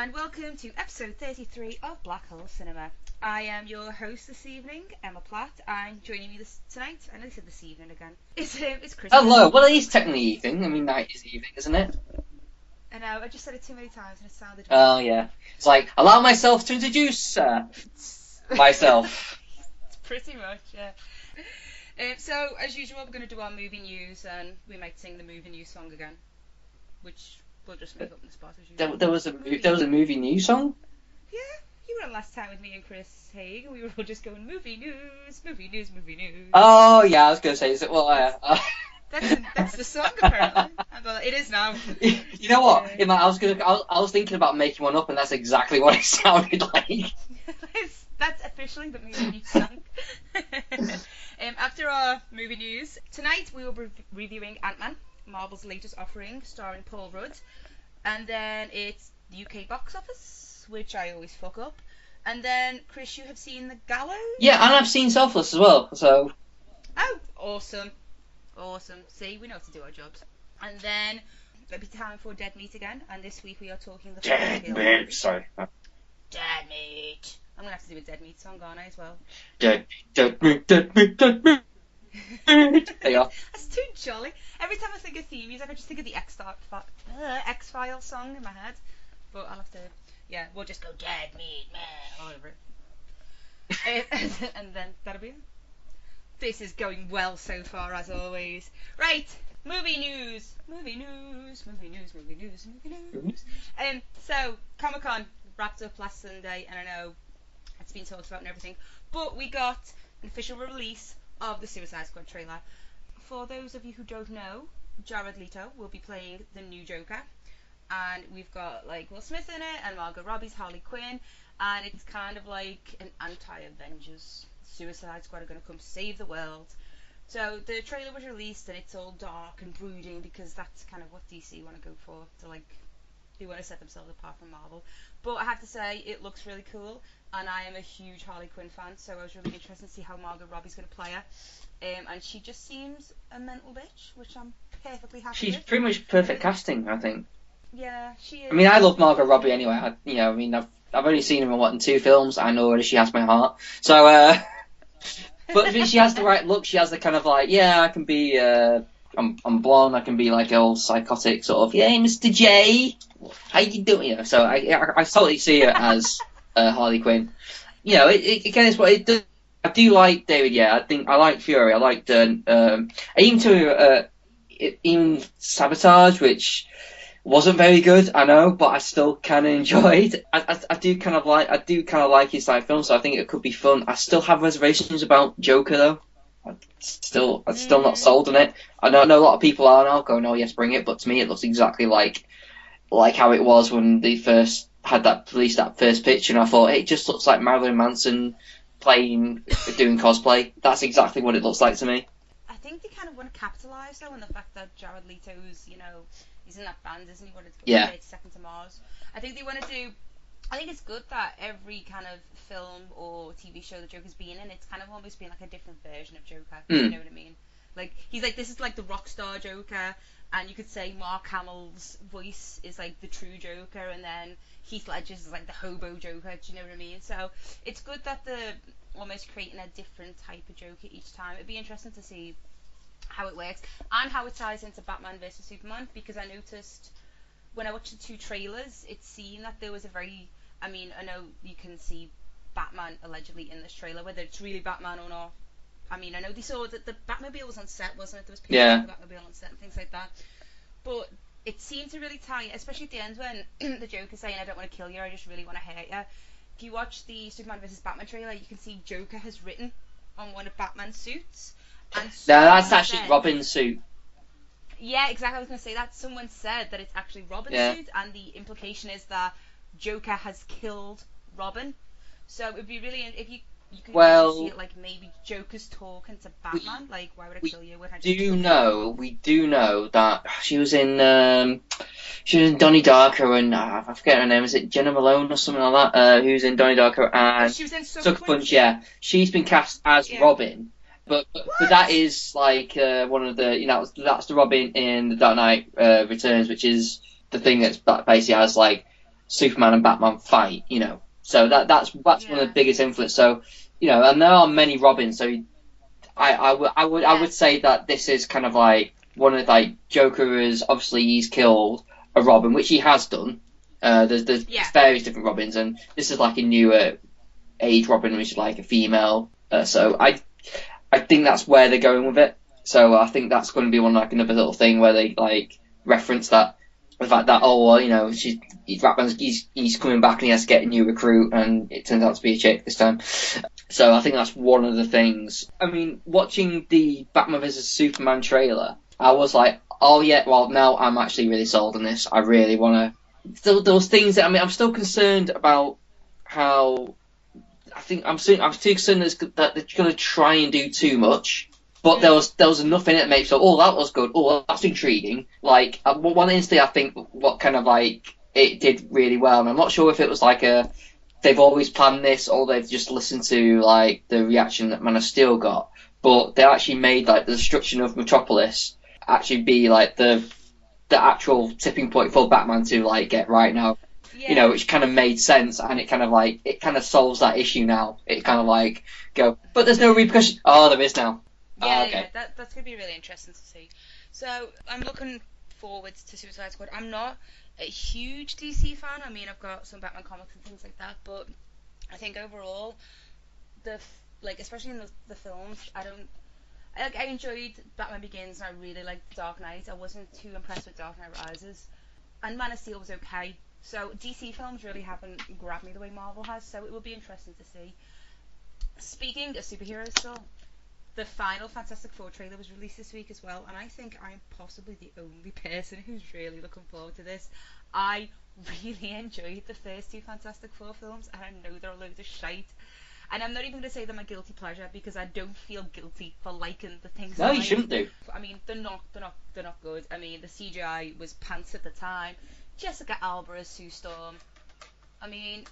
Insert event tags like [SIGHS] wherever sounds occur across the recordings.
And welcome to episode 33 of Black Hole Cinema. I am your host this evening, Emma Platt, and joining me this tonight, I know I said this evening again, it's, um, it's Chris. Hello. Well, it is technically evening. I mean, night is evening, isn't it? I know, I just said it too many times and it sounded. Oh yeah. It's like allow myself to introduce uh, myself. It's [LAUGHS] pretty much, yeah. Um, so, as usual, we're going to do our movie news and we might sing the movie news song again, which we'll just make up the spot as there, there was a there was a movie news song. Yeah, you were on last time with me and Chris Haig, and we were all just going movie news, movie news, movie news. Oh yeah, I was gonna say. Is it well? Uh, uh, [LAUGHS] That's, that's the song apparently. [LAUGHS] It is now. you know what? My, I was gonna. I was, thinking about making one up, and that's exactly what it [LAUGHS] sounded like. That's officially the movie news song. um, after our movie news, tonight we will be reviewing Ant-Man, Marvel's latest offering, starring Paul Rudd. And then it's the UK box office, which I always fuck up. And then, Chris, you have seen The Gallows? Yeah, and I've seen Selfless as well. So Oh, awesome. Awesome. See, we know how to do our jobs. And then it'll be time for Dead Meat again. And this week we are talking the dead Kill. meat. Sorry. Dead Meat. I'm going to have to do a Dead Meat song, aren't I, as well? Dead, Meat, dead meat, dead meat, dead meat. There you are. [LAUGHS] That's too jolly. Every time I think of theme music, I just think of the X uh, X Files song in my head. But I'll have to, yeah, we'll just go dead meat man all over it. [LAUGHS] [LAUGHS] And then that'll be it. This is going well so far, as always. Right, movie news, movie news, movie news, movie news, movie news. Um, so Comic Con wrapped up last Sunday, and I know it's been talked about and everything, but we got an official release of the Suicide Squad trailer. For those of you who don't know, Jared Leto will be playing the new Joker, and we've got like Will Smith in it and Margot Robbie's Harley Quinn, and it's kind of like an anti-Avengers. Suicide Squad are going to come save the world. So the trailer was released, and it's all dark and brooding because that's kind of what DC want to go for. To like, they want to set themselves apart from Marvel. But I have to say, it looks really cool, and I am a huge Harley Quinn fan, so I was really interested to see how Margot Robbie's going to play her. Um, and she just seems a mental bitch, which I'm perfectly happy She's with. pretty much perfect casting, I think. Yeah, she is. I mean, I love Margot Robbie anyway. I, you know, I mean, I've I've only seen her in what in two films. I know already she has my heart. So, uh, [LAUGHS] but she has the right look. She has the kind of like, yeah, I can be. Uh, I'm I'm blonde. I can be like all psychotic sort of. Yeah, Mr. J, how you doing? You know, so I I, I totally see her as uh, Harley Quinn. You know, it, it, again, it's what it does. I do like David. Yeah, I think I like Fury. I liked uh, um, even to uh, even Sabotage, which wasn't very good, I know, but I still kind of enjoyed. [LAUGHS] I, I, I do kind of like I do kind of like his side film, so I think it could be fun. I still have reservations about Joker though. Still, I'm still not sold on it. I know, I know a lot of people are now going, "Oh yes, bring it," but to me, it looks exactly like like how it was when they first had that released that first picture, and I thought it just looks like Marilyn Manson playing doing cosplay. That's exactly what it looks like to me. I think they kind of want to capitalise though on the fact that Jared Leto's, you know, he's in that band, isn't he? What it's Yeah. Second to Mars. I think they want to do. I think it's good that every kind of film or TV show that Joker's been in, it's kind of almost been like a different version of Joker. You Mm. know what I mean? Like he's like this is like the rock star Joker, and you could say Mark Hamill's voice is like the true Joker, and then Heath Ledger's is like the hobo Joker. Do you know what I mean? So it's good that they're almost creating a different type of Joker each time. It'd be interesting to see how it works and how it ties into Batman versus Superman because I noticed when I watched the two trailers, it seemed that there was a very. I mean, I know you can see Batman allegedly in this trailer, whether it's really Batman or not. I mean, I know they saw that the Batmobile was on set, wasn't it? There was pictures Yeah. of the Batmobile on set and things like that. But it seemed to really tie, especially at the end when [CLEARS THROAT] the Joker's saying, "I don't want to kill you, I just really want to hurt you." If you watch the Superman vs Batman trailer, you can see Joker has written on one of Batman's suits. And No, that's actually said- Robin's suit. yeah, exactly. I was going to say that. Someone said that it's actually Robin's Yeah. suit, and the implication is that Joker has killed Robin. So it'd be really if you you could Well- see it like maybe Joker's talking to Batman, like why would I we kill you when I Do killed you you? know? We do know that she was in. Um, she was in Donnie Darko and uh, I forget her name. Is it Jena Malone or something like that? Uh, who's in Donnie Darko and She was in Sucker, Sucker Punch? Yeah, she's been cast as Yeah. Robin, but but, but that is like uh, one of the you know that's, that's the Robin in the Dark Knight uh, Returns, which is the thing that's that basically has like Superman and Batman fight. You know, so that that's that's one of the biggest influence. So you know, and there are many Robins. So I I would I would I would say that this is kind of like one of like Joker is obviously he's killed a Robin, which he has done. Uh, there's there's Yeah. various different Robins, and this is like a newer age Robin, which is like a female. Uh, so I I think that's where they're going with it. So I think that's going to be one like another little thing where they like reference that the fact that oh well you know he's, he's coming back and he has to get a new recruit and it turns out to be a chick this time. So I think that's one of the things. I mean, watching the Batman vs Superman trailer, I was like, oh yeah, well now I'm actually really sold on this. I really want to. Still, those things that I mean, I'm still concerned about how. I think I'm still, I'm still concerned that they're going to try and do too much. But there was there was enough in it that makes so oh that was good oh that's intriguing like uh, one instance I think what kind of like it did really well and I'm not sure if it was like a they've always planned this or they've just listened to like the reaction that Man of Steel got but they actually made like the destruction of Metropolis actually be like the the actual tipping point for Batman to like get right now Yeah. you know, which kind of made sense, and it kind of like it kind of solves that issue now. It kind of like go, but there's no repercussion. Oh, there is now. Yeah, Ah, okay. yeah, that, that's going to be really interesting to see. So I'm looking forward to Suicide Squad. I'm not a huge DC fan. I mean, I've got some Batman comics and things like that, but I think overall, the like especially in the, the films, I don't. I, like, I enjoyed Batman Begins and I really liked Dark Knight. I wasn't too impressed with Dark Knight Rises, and Man of Steel was okay. So DC films really haven't grabbed me the way Marvel has. So it will be interesting to see. Speaking of superheroes, still, the final Fantastic Four trailer was released this week as well, and I think I'm possibly the only person [LAUGHS] who's really looking forward to this. I really [LAUGHS] enjoyed the first two Fantastic Four films, and I know they're a load of shite. And I'm not even going to say they're my guilty pleasure because I don't feel guilty for liking the things. No, you like. shouldn't do. I mean, they're not, they're not, they're not good. I mean, the CGI was pants at the time. Jessica Alba as Sue Storm. I mean,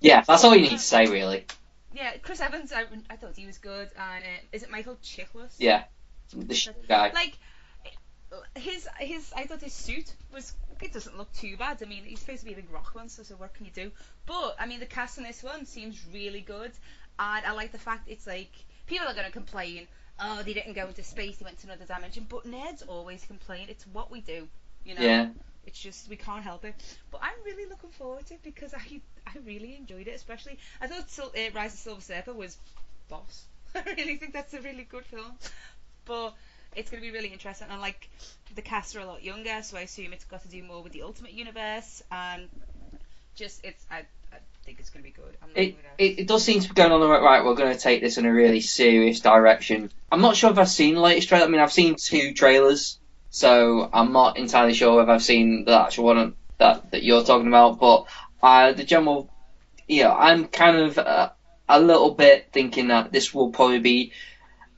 Yeah, that's all you need to say, really. Yeah, Chris Evans. I, I thought he was good. And uh, is it Michael Chiklis? Yeah, the sh- guy. Like his his I thought his suit was it doesn't look too bad. I mean he's supposed to be a big rock monster, so what can you do? But I mean the cast in this one seems really good, and I like the fact it's like people are gonna complain. Oh, they didn't go into space; they went to another dimension. But nerds always complain. It's what we do, you know. Yeah. It's just we can't help it. But I'm really looking forward to it because I I really enjoyed it. Especially I thought Sil- uh, Rise of Silver Surfer was boss. [LAUGHS] I really think that's a really good film. But it's going to be really interesting. And like the cast are a lot younger, so I assume it's got to do more with the Ultimate Universe and just it's I, I think it's gonna be good. I'm It, gonna. it, it does seem to be going on the right. Right, we're going to take this in a really serious direction. I'm not sure if I've seen the latest trailer. I mean, I've seen two trailers, so I'm not entirely sure whether I've seen the actual one that that you're talking about. But uh, the general, you know, I'm kind of uh, a little bit thinking that this will probably be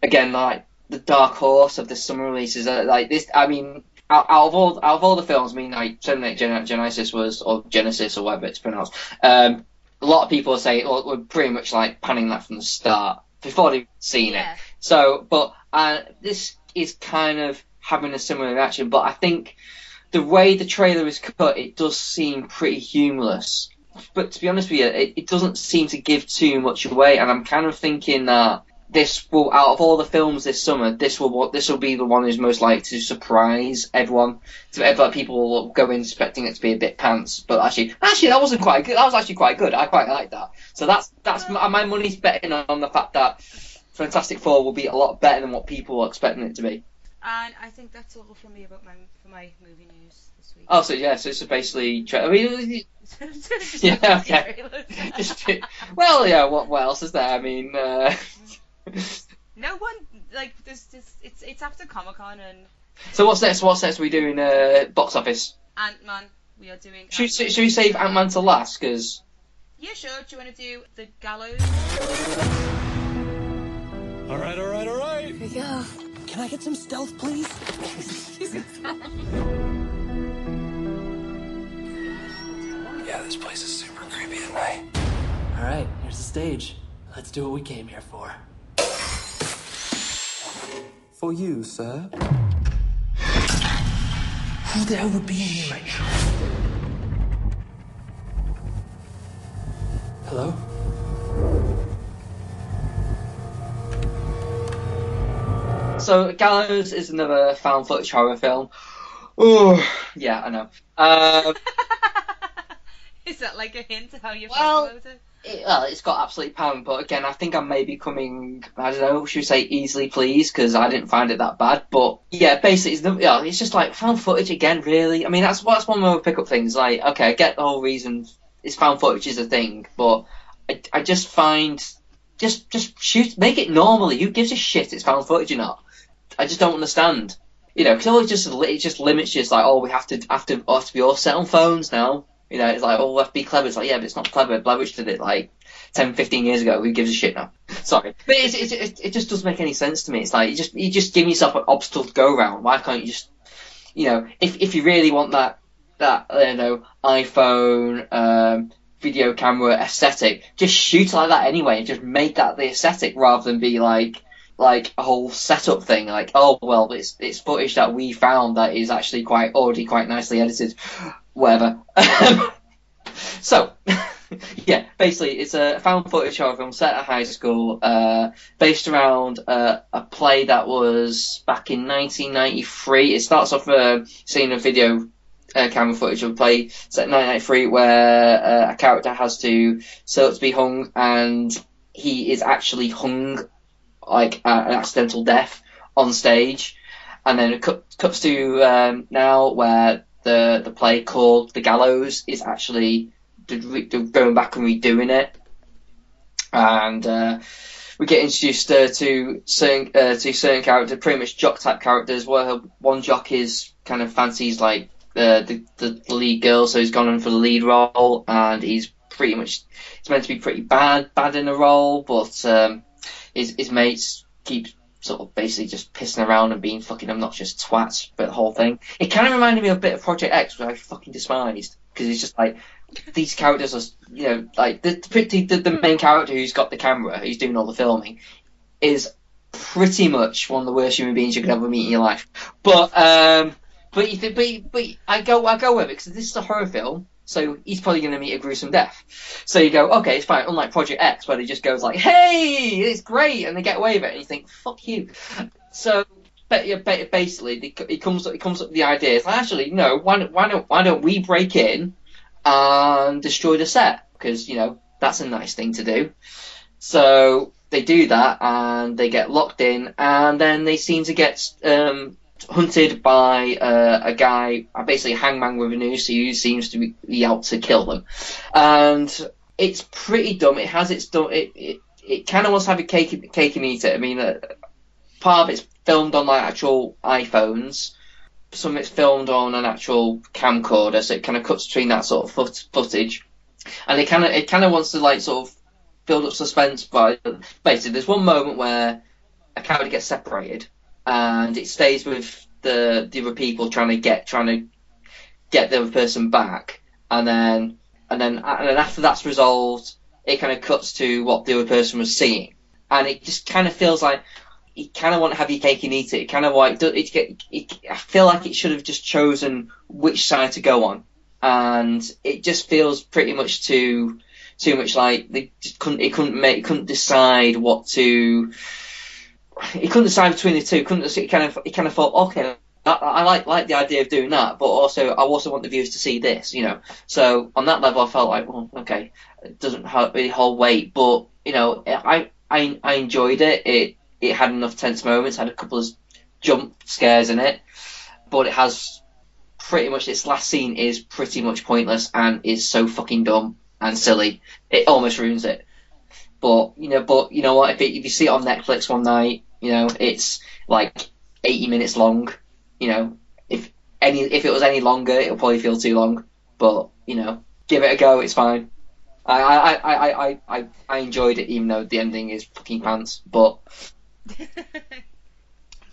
again like the dark horse of the summer releases. Uh, like this, I mean. Out, out of all, out of all the films, I mean, like Terminator Gen- Genesis was, or Genesis, or whatever it's pronounced. Um, a lot of people say well, we're pretty much like panning that from the start before they've seen Yeah. it. So, but uh, this is kind of having a similar reaction. But I think the way the trailer is cut, it does seem pretty humorless. But to be honest with you, it, it doesn't seem to give too much away. And I'm kind of thinking that this will, out of all the films this summer, this will what this will be the one who's most likely to surprise everyone. So like people will go in expecting it to be a bit pants, but actually, actually that wasn't quite good. That was actually quite good. I quite like that. So that's that's my, my money's betting on the fact that Fantastic Four will be a lot better than what people are expecting it to be. And I think that's all from me about my for my movie news this week. Oh, so yeah, so it's basically. Tra- I mean, [LAUGHS] Yeah, [LAUGHS] okay. just [LAUGHS] well, yeah. What what else is there? I mean, uh, no one like this. This it's it's after Comic Con and so what's next? What's next? We doing uh, box office? Ant Man. We are doing. Should, Ant-Man. should we save Ant Man to last? Because Yeah, sure. Do you want to do the gallows? All right, all right, all right. Here we go. Can I get some stealth, please? [LAUGHS] yeah, this place is super creepy at night. All right, here's the stage. Let's do what we came here for. For you, sir. Who the hell would be in here right now? Hello? So Gallows is another found footage horror film. Oh, yeah, I know. Um, [LAUGHS] Is that like a hint of how you Well- about it? it, well, it's got absolute pound, but again, I think I may be coming, I don't know, should we say easily pleased, because I didn't find it that bad. But yeah, basically, it's, the, yeah, it's just like found footage again, really. I mean, that's that's one to pick up things. Like, okay, I get the whole reason it's found footage is a thing, but I, I just find just just shoot, make it normally. Who gives a shit? It's found footage or not? I just don't understand. You know, because it just it just limits you. It's like, oh, we have to have to have to be all set on phones now. You know, it's like, oh, we have to be clever. It's like, yeah, but it's not clever. Blair Witch did it like 10, 15 years ago. Who gives a shit now? [LAUGHS] Sorry, but it's, it, it just doesn't make any sense to me. It's like you just you just give yourself an obstacle to go around. Why can't you just, you know, if if you really want that that you know iPhone um, video camera aesthetic, just shoot like that anyway, and just make that the aesthetic rather than be like like a whole setup thing. Like, oh well, it's it's footage that we found that is actually quite already quite nicely edited, [GASPS] whatever. [LAUGHS] so. [LAUGHS] yeah, basically, it's a found footage horror film set at high school, uh, based around uh, a play that was back in 1993. It starts off uh, seeing a video uh, camera footage of a play set in 1993 where uh, a character has to so to be hung, and he is actually hung like uh, an accidental death on stage, and then it cut, cuts to um, now where the the play called The Gallows is actually going back and redoing it, and uh, we get introduced uh, to certain uh, to certain characters, pretty much jock type characters. Where one jock is kind of fancies like uh, the the lead girl, so he's gone in for the lead role, and he's pretty much he's meant to be pretty bad bad in the role, but um, his his mates keep sort of basically just pissing around and being fucking obnoxious twats for the whole thing. It kind of reminded me a bit of Project X, which I fucking despised because it's just like these characters are, you know, like the the, the main character who's got the camera, who's doing all the filming, is pretty much one of the worst human beings you could ever meet in your life. But um, but you think, but, but I go I go with it because this is a horror film. So he's probably going to meet a gruesome death. So you go, okay, it's fine. Unlike Project X, where he just goes like, "Hey, it's great," and they get away with it, and you think, "Fuck you." So, basically, it comes it comes up with the idea. It's like, actually, no. Why don't why don't why don't we break in and destroy the set? Because you know that's a nice thing to do. So they do that, and they get locked in, and then they seem to get um, hunted by uh, a guy, uh, basically a hangman with a noose, who seems to be, out to kill them. And it's pretty dumb. It has its dumb. It it, it kind of wants to have a cake cake and eat it. I mean, uh, part of it's filmed on like actual iPhones. Some of it's filmed on an actual camcorder, so it kind of cuts between that sort of foot, footage, and it kind of it kind of wants to like sort of build up suspense. By basically, there's one moment where a character gets separated, and it stays with the the other people trying to get trying to get the other person back, and then and then and then after that's resolved, it kind of cuts to what the other person was seeing, and it just kind of feels like you kind of want to have your cake and eat it. It kind of like it, it, it, I feel like it should have just chosen which side to go on, and it just feels pretty much too too much like they just couldn't it couldn't make it couldn't decide what to. It couldn't decide between the two. Couldn't it kind of it kind of thought okay. I, I like like the idea of doing that, but also I also want the viewers to see this, you know. So on that level, I felt like, well, okay, it doesn't really hold weight, but you know, I I I enjoyed it. It it had enough tense moments, had a couple of jump scares in it, but it has pretty much its last scene is pretty much pointless and is so fucking dumb and silly. It almost ruins it. But you know, but you know what? If it, if you see it on Netflix one night, you know it's like 80 minutes long. You know, if any if it was any longer, it'll probably feel too long. But you know, give it a go. It's fine. I I, I, I, I, I enjoyed it even though the ending is fucking pants. But [LAUGHS]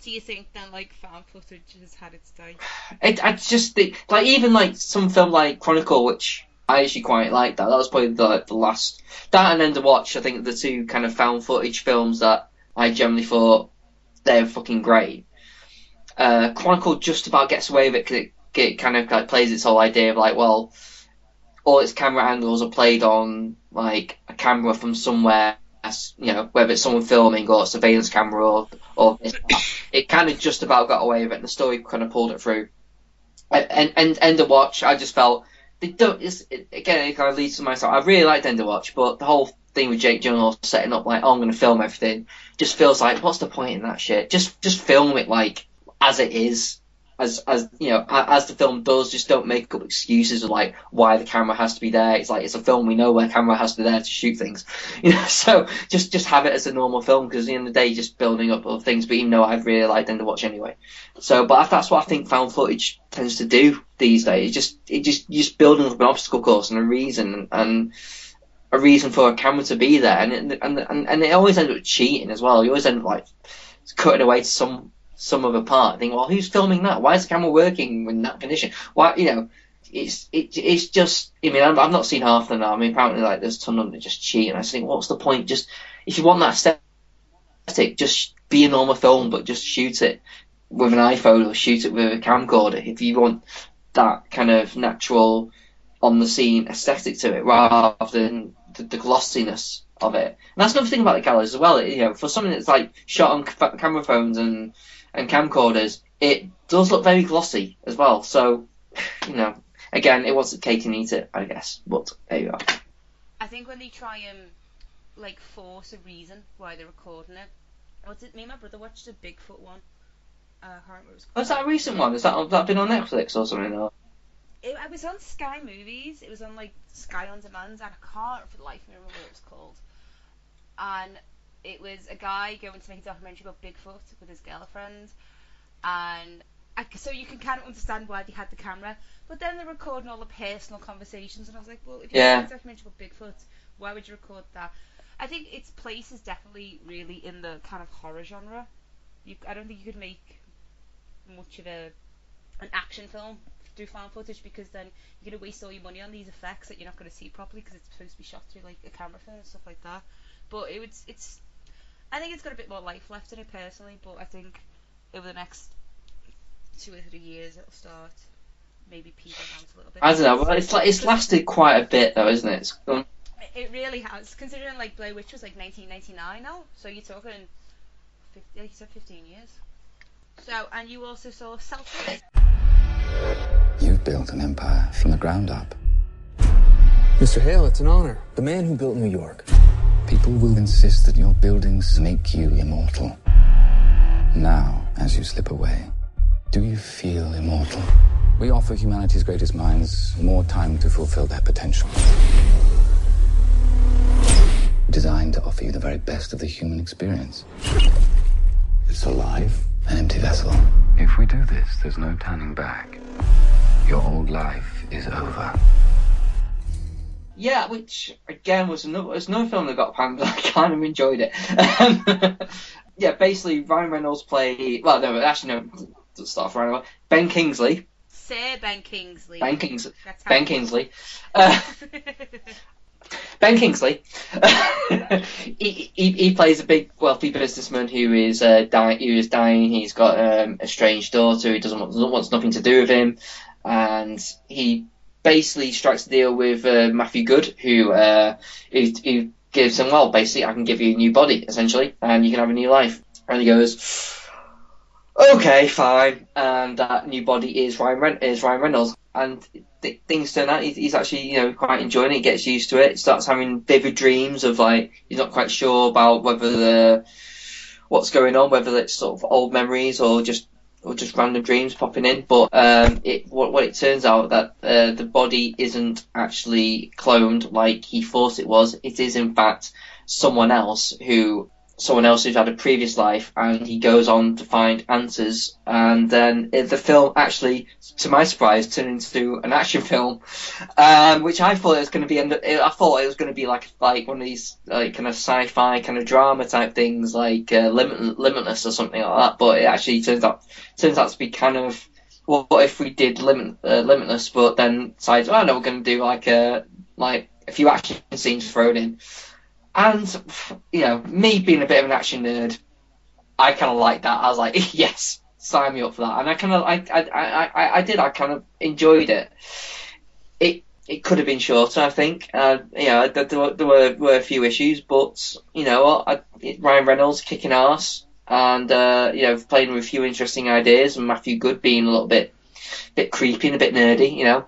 Do you think then like found footage has had its day? [SIGHS] it, I just think like even like some film like Chronicle, which I actually quite like that. That was probably the the last that End of Watch. I think the two kind of found footage films that I generally thought they're fucking great. Uh, Chronicle just about gets away with it because it, it kind of like plays its whole idea of like, well, all its camera angles are played on like a camera from somewhere, you know, whether it's someone filming or a surveillance camera or or it kind of just about got away with it. And the story kind of pulled it through. And and End of Watch, I just felt they don't. It's, it, again, it kind of leads to myself. I really liked End of Watch, but the whole thing with Jake Gyllenhaal setting up like, oh, I'm going to film everything, just feels like, what's the point in that shit? Just just film it like as it is, as as you know, as the film does. Just don't make up excuses of like why the camera has to be there. It's like it's a film. We know where camera has to be there to shoot things, [LAUGHS] you know. So just just have it as a normal film because at the end of the day, just building up other things. But even though I've really liked End of Watch anyway, so but that's what I think found footage tends to do these days. It just it just just building up an obstacle course and a reason and a reason for a camera to be there, and and and and it always ends up cheating as well. You always end up like cutting away to some some other part. Think, well, who's filming that? Why is the camera working in that condition? Why, you know, it's it, it's just. I mean, I've, I've not seen half of them now. I mean, apparently, like there's a ton of them that just cheat, and I just think, what's the point? Just if you want that aesthetic, just be a normal film, but just shoot it with an iPhone or shoot it with a camcorder. If you want that kind of natural on the scene aesthetic to it, rather than the, the glossiness of it. And that's another thing about the gallows as well. You know, for something that's like shot on ca- camera phones and and camcorders, it does look very glossy as well. So, you know, again, it wants a cake and eat it, I guess. But there you are. I think when they try and like force a reason why they're recording it. What's it? Me and my brother watched a Bigfoot one. Uh, I can't remember was called. Was that a recent one? Has that, has that been on Netflix or something? Or? It, it was on Sky Movies. It was on like Sky on Demand, and I can't for the life of me remember what it was called. And it was a guy going to make a documentary about Bigfoot with his girlfriend, and I, so you can kind of understand why they had the camera. But then they're recording all the personal conversations, and I was like, well, if you're Yeah. making a documentary about Bigfoot, why would you record that? I think its place is definitely really in the kind of horror genre. You, I don't think you could make much of a an action film through found footage because then you're gonna waste all your money on these effects that you're not gonna see properly because it's supposed to be shot through like a camera phone and stuff like that. But it was it's I think it's got a bit more life left in it personally, but I think over the next two or three years it'll start maybe peeling out a little bit. I don't know. Well, it's like it's lasted quite a bit though, isn't it? It's gone. It- It really has, considering like Blair Witch was like 1999 now, so you're talking, 50, like you said, 15 years. So, and you also saw Selfie. You've built an empire from the ground up. Mr. Hale, it's an honor. The man who built New York. People will insist that your buildings make you immortal. Now, as you slip away, do you feel immortal? We offer humanity's greatest minds more time to fulfill their potential. designed to offer you the very best of the human experience. It's alive. An empty vessel. If we do this, there's no turning back. Your old life is over. Yeah, which again was another, was another film that got panned, but [LAUGHS] I kind of enjoyed it. Um, [LAUGHS] yeah, basically Ryan Reynolds play. Well, no, actually no. Let's start off right away. Ben Kingsley. Sir Ben Kingsley. Ben Kingsley. Ben Kingsley. Uh, Ben Kingsley. [LAUGHS] he, he, he plays a big wealthy businessman who is uh, dying. Who is dying. He's got um, a strange daughter who doesn't want, doesn't wants nothing to do with him, and he basically strikes a deal with uh, Matthew Goode, who, uh, who who gives him well, basically, I can give you a new body essentially, and you can have a new life. And he goes, okay, fine. And that new body is Ryan Ren- is Ryan Reynolds, and th- things turn out he's, he's actually you know quite enjoying it. Gets used to it. Starts having vivid dreams of like he's not quite sure about whether the what's going on, whether it's sort of old memories or just or just random dreams popping in. But um, it what, what it turns out that uh, the body isn't actually cloned like he thought it was. It is in fact someone else who someone else who's had a previous life, and he goes on to find answers. And then uh, the film actually, to my surprise, turned into an action film, um, which I thought it was going to be. I thought it was going to be like like one of these like kind of sci-fi kind of drama type things, like uh, Limit, Limitless or something like that. But it actually turns out turns out to be kind of what if we did limit, uh, Limitless, but then decided, oh no, we're going to do like a like a few action scenes thrown in. And you know, me being a bit of an action nerd, I kind of liked that. I was like, [LAUGHS] yes, sign me up for that. And I kind of, I, I, I, I, did. I kind of enjoyed it. It, it could have been shorter, I think. Uh, you know, there, there, were, there were, a few issues, but you know, I, Ryan Reynolds kicking ass, and uh, you know, playing with a few interesting ideas, and Matthew Goode being a little bit, bit creepy and a bit nerdy. You know,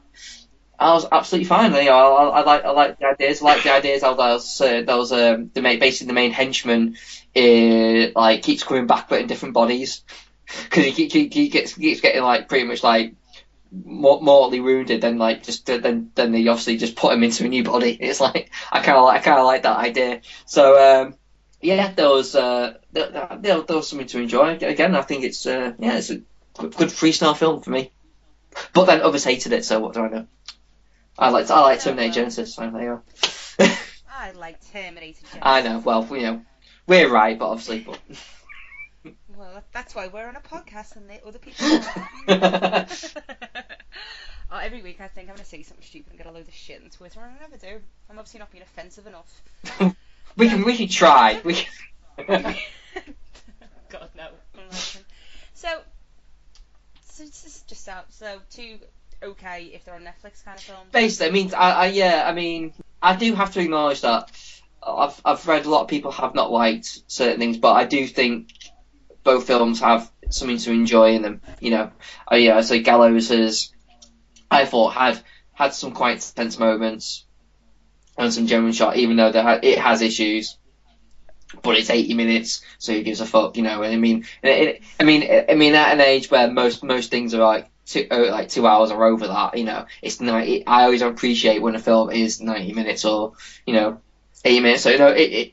I was absolutely fine. You know, I, I like I like the ideas. I like the ideas how those uh, those um the main basically the main henchman uh, like keeps coming back but in different bodies because he, he, he gets keeps getting like pretty much like mor- mortally wounded. Then like just then then they obviously just put him into a new body. It's like I kind of like I kind of like that idea. So um, yeah, there was uh, there, was something to enjoy. Again, I think it's uh, yeah it's a good freestyle film for me. But then others hated it, so what do I know? I like I like Terminator Genisys, so there you go. I like Terminator Genisys. [LAUGHS] I know. Well, you know, we're right, but obviously, but [LAUGHS] Well, that's why we're on a podcast and the other people are. [LAUGHS] oh, every week I think I'm going to say something stupid and get a load of shit on Twitter, and I never do. I'm obviously not being offensive enough. we can we can try. We can. God, no. So, so this is just out. So, two okay if they're on Netflix kind of films. Basically, I mean, I, I yeah, I mean, I do have to acknowledge that I've I've read a lot of people have not liked certain things, but I do think both films have something to enjoy in them. You know, uh, yeah, so Gallows has, I thought had had some quite tense moments and some genuine shot, even though ha- it has issues. But it's 80 minutes, so who gives a fuck, you know? And I mean, it, it, I mean, I mean, at an age where most most things are like two uh, like two hours or over that, you know, it's 90. I always appreciate when a film is 90 minutes or you know, 80 minutes. So you know, it it,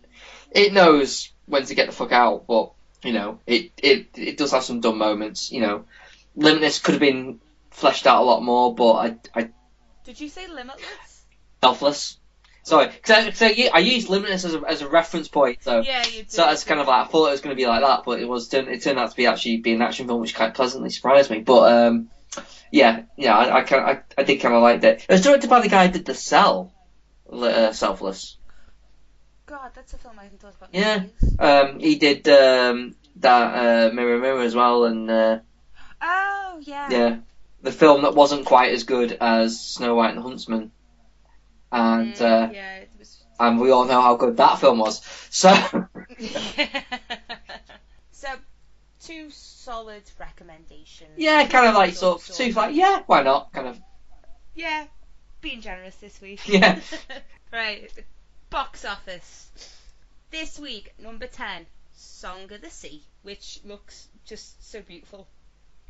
it knows when to get the fuck out, but you know, it it it does have some dumb moments. You know, Limitless could have been fleshed out a lot more, but I I Did you say Limitless? selfless. Sorry, because I, I used Limitless as a, as a reference point, so Yeah, you did. so that's kind of like I thought it was going to be like that, but it was it turned out to be actually be an action film, which kind pleasantly surprised me. But um, yeah, yeah, I I, kind I, I did kind of like that. It was directed by the guy who did The Cell, uh, Selfless. God, that's a film I haven't thought about. Yeah. Um, he did um that uh, Mirror Mirror as well, and uh, Oh yeah. yeah, the film that wasn't quite as good as Snow White and the Huntsman, and Mm, uh, yeah, it was. and we all know how good that film was. So, [LAUGHS] [LAUGHS] two solid recommendations. Yeah, kind of like Sort of two like yeah, why not? Kind of Yeah, being generous this week. [LAUGHS] Yeah. [LAUGHS] right, box office. This week, number 10, Song of the Sea, which looks just so beautiful.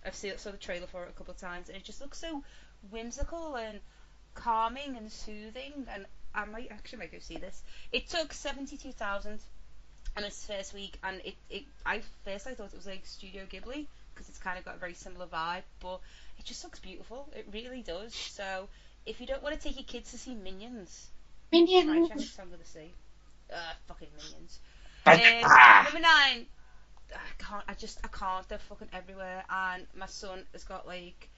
I've seen saw the trailer for it a couple of times, and it just looks so whimsical and calming and soothing, and I might actually might go see this. It took seventy two thousand on its first week, and it, it I first I thought it was like Studio Ghibli because it's kind of got a very similar vibe, but it just looks beautiful. It really does. So if you don't want to take your kids to see Minions, try Minions. check Song of the Sea. Uh, fucking Minions. Um, ah. number nine. I can't. I just. I can't. They're fucking everywhere. And my son has got like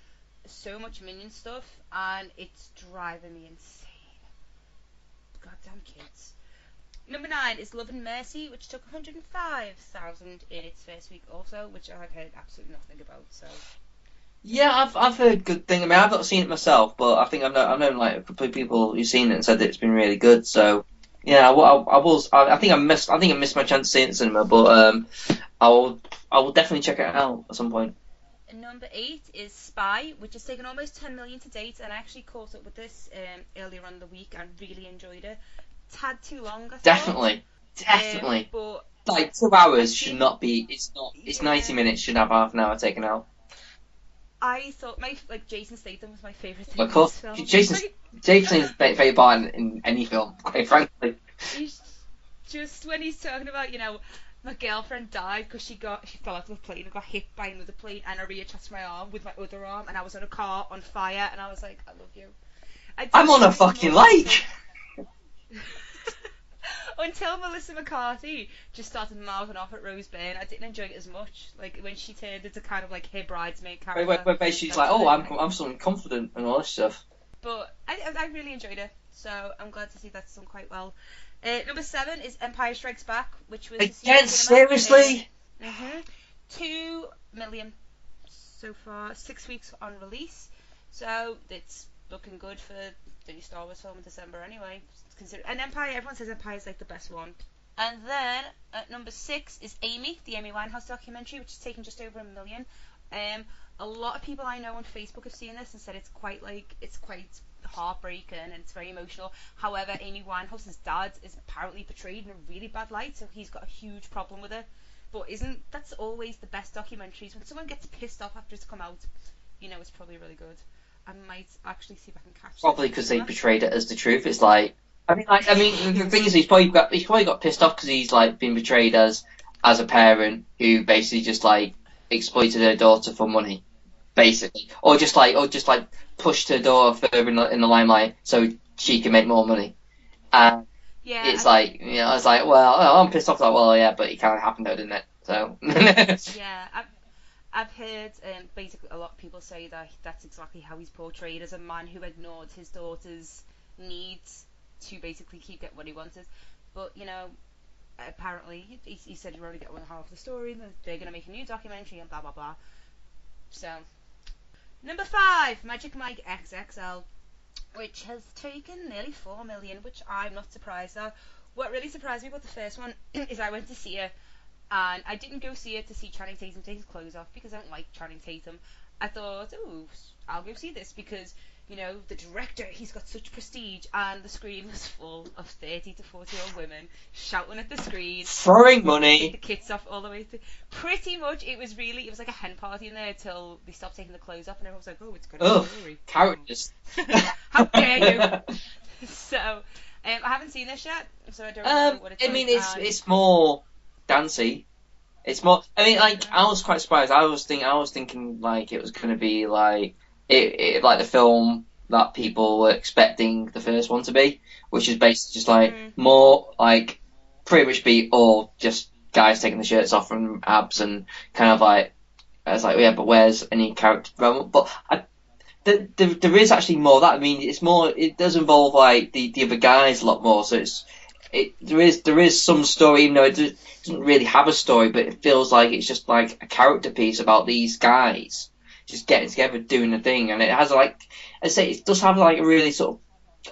so much minion stuff, and it's driving me insane. Goddamn kids. Number nine is Love and Mercy, which took 105,000 in its first week, also, which I've heard absolutely nothing about. So Yeah, I've I've heard good thing. I mean, I've not seen it myself, but I think I've known, I've known like a couple of people who've seen it and said that it's been really good. So yeah, I, I, I was. I, I think I missed. I think I missed my chance to see it in cinema, but um, I will. I will definitely check it out at some point. Number eight is Spy, which has taken almost 10 million to date, and I actually caught up with this um, earlier on the week and really enjoyed it. Tad too long. Definitely, Um, definitely. but Like two hours should not be. It's not. It's Yeah. ninety minutes. Should have half an hour taken out. I thought my like Jason Statham was my favorite thing. Of in course, this film. Jason's- [LAUGHS] favorite part in, in any film, quite frankly. he's just when he's talking about you know my girlfriend died because she got she fell out of a plane and got hit by another plane and I reattached my arm with my other arm and I was on a car on fire and I was like I love you. I I'm on a fucking lake. [LAUGHS] [LAUGHS] [LAUGHS] Until Melissa McCarthy just started mouthing off at Rose Byrne, I didn't enjoy it as much. Like when she turned into kind of like her bridesmaid character. Where, where, where basically she's like, oh, I'm I'm someone confident and all this stuff. but I, I really enjoyed it, so I'm glad to see that's done quite well. Uh, number seven is Empire Strikes Back, which was Again, seriously? hmm Two million so far, six weeks on release, so it's looking good for the new Star Wars film in December anyway. Consider and Empire, everyone says Empire is like the best one. And then at number six is Amy, the Amy Winehouse documentary, which has taken just over a million. Um, a lot of people I know on Facebook have seen this and said it's quite like it's quite heartbreaking and it's very emotional. However, Amy Winehouse's dad is apparently portrayed in a really bad light, so he's got a huge problem with it. But isn't that's always the best documentaries when someone gets pissed off after it's come out? You know, it's probably really good. I might actually see if I can catch. Probably because they portrayed it as the truth. It's like, I mean, like, I mean, the thing is, he's probably got he's probably got pissed off because he's like been portrayed as as a parent who basically just like exploited her daughter for money, basically, or just like or just like pushed her daughter further in the, in the limelight so she can make more money. And Yeah, it's I- like, you know, I was like, well, oh, I'm pissed off. Like, well, yeah, but it kind of happened though, didn't it? So. [LAUGHS] Yeah, I've, I've heard um, basically a lot of people say that that's exactly how he's portrayed as a man who ignored his daughter's needs to basically keep getting what he wanted. But you know, apparently he, he said you already get one half of the story, and they're gonna make a new documentary and blah blah blah. So, number five, Magic Mike XXL, which has taken nearly four million, which I'm not surprised at. What really surprised me about the first one [CLEARS THROAT] is I went to see it and I didn't go see it to see Channing Tatum take his clothes off because I don't like Channing Tatum. I thought, oh, I'll go see this because you know the director, he's got such prestige, and the screen was full of 30 to 40 year old women shouting at the screen. Throwing money. the kits off all the way through. Pretty much, it was really, it was like a hen party in there till they stopped taking the clothes off, and everyone was like, "Oh, it's Ugh, story." characters. [LAUGHS] How dare you? [LAUGHS] So, um, I haven't seen this yet, so I don't know Um, what it's I mean, like, it's and- it's more dancey. It's more. I mean, like I was quite surprised. I was think I was thinking like it was gonna be like it, it like the film that people were expecting the first one to be, which is basically just like Mm. more like pretty much be all just guys taking the shirts off from abs and kind of like I was like yeah, but where's any character development? But I. There, there, there is actually more of that. I mean, it's more. It does involve like the, the other guys a lot more. So it's it there is there is some story, even though it doesn't really have a story, but it feels like it's just like a character piece about these guys just getting together, doing a thing, and it has like I say, it does have like a really sort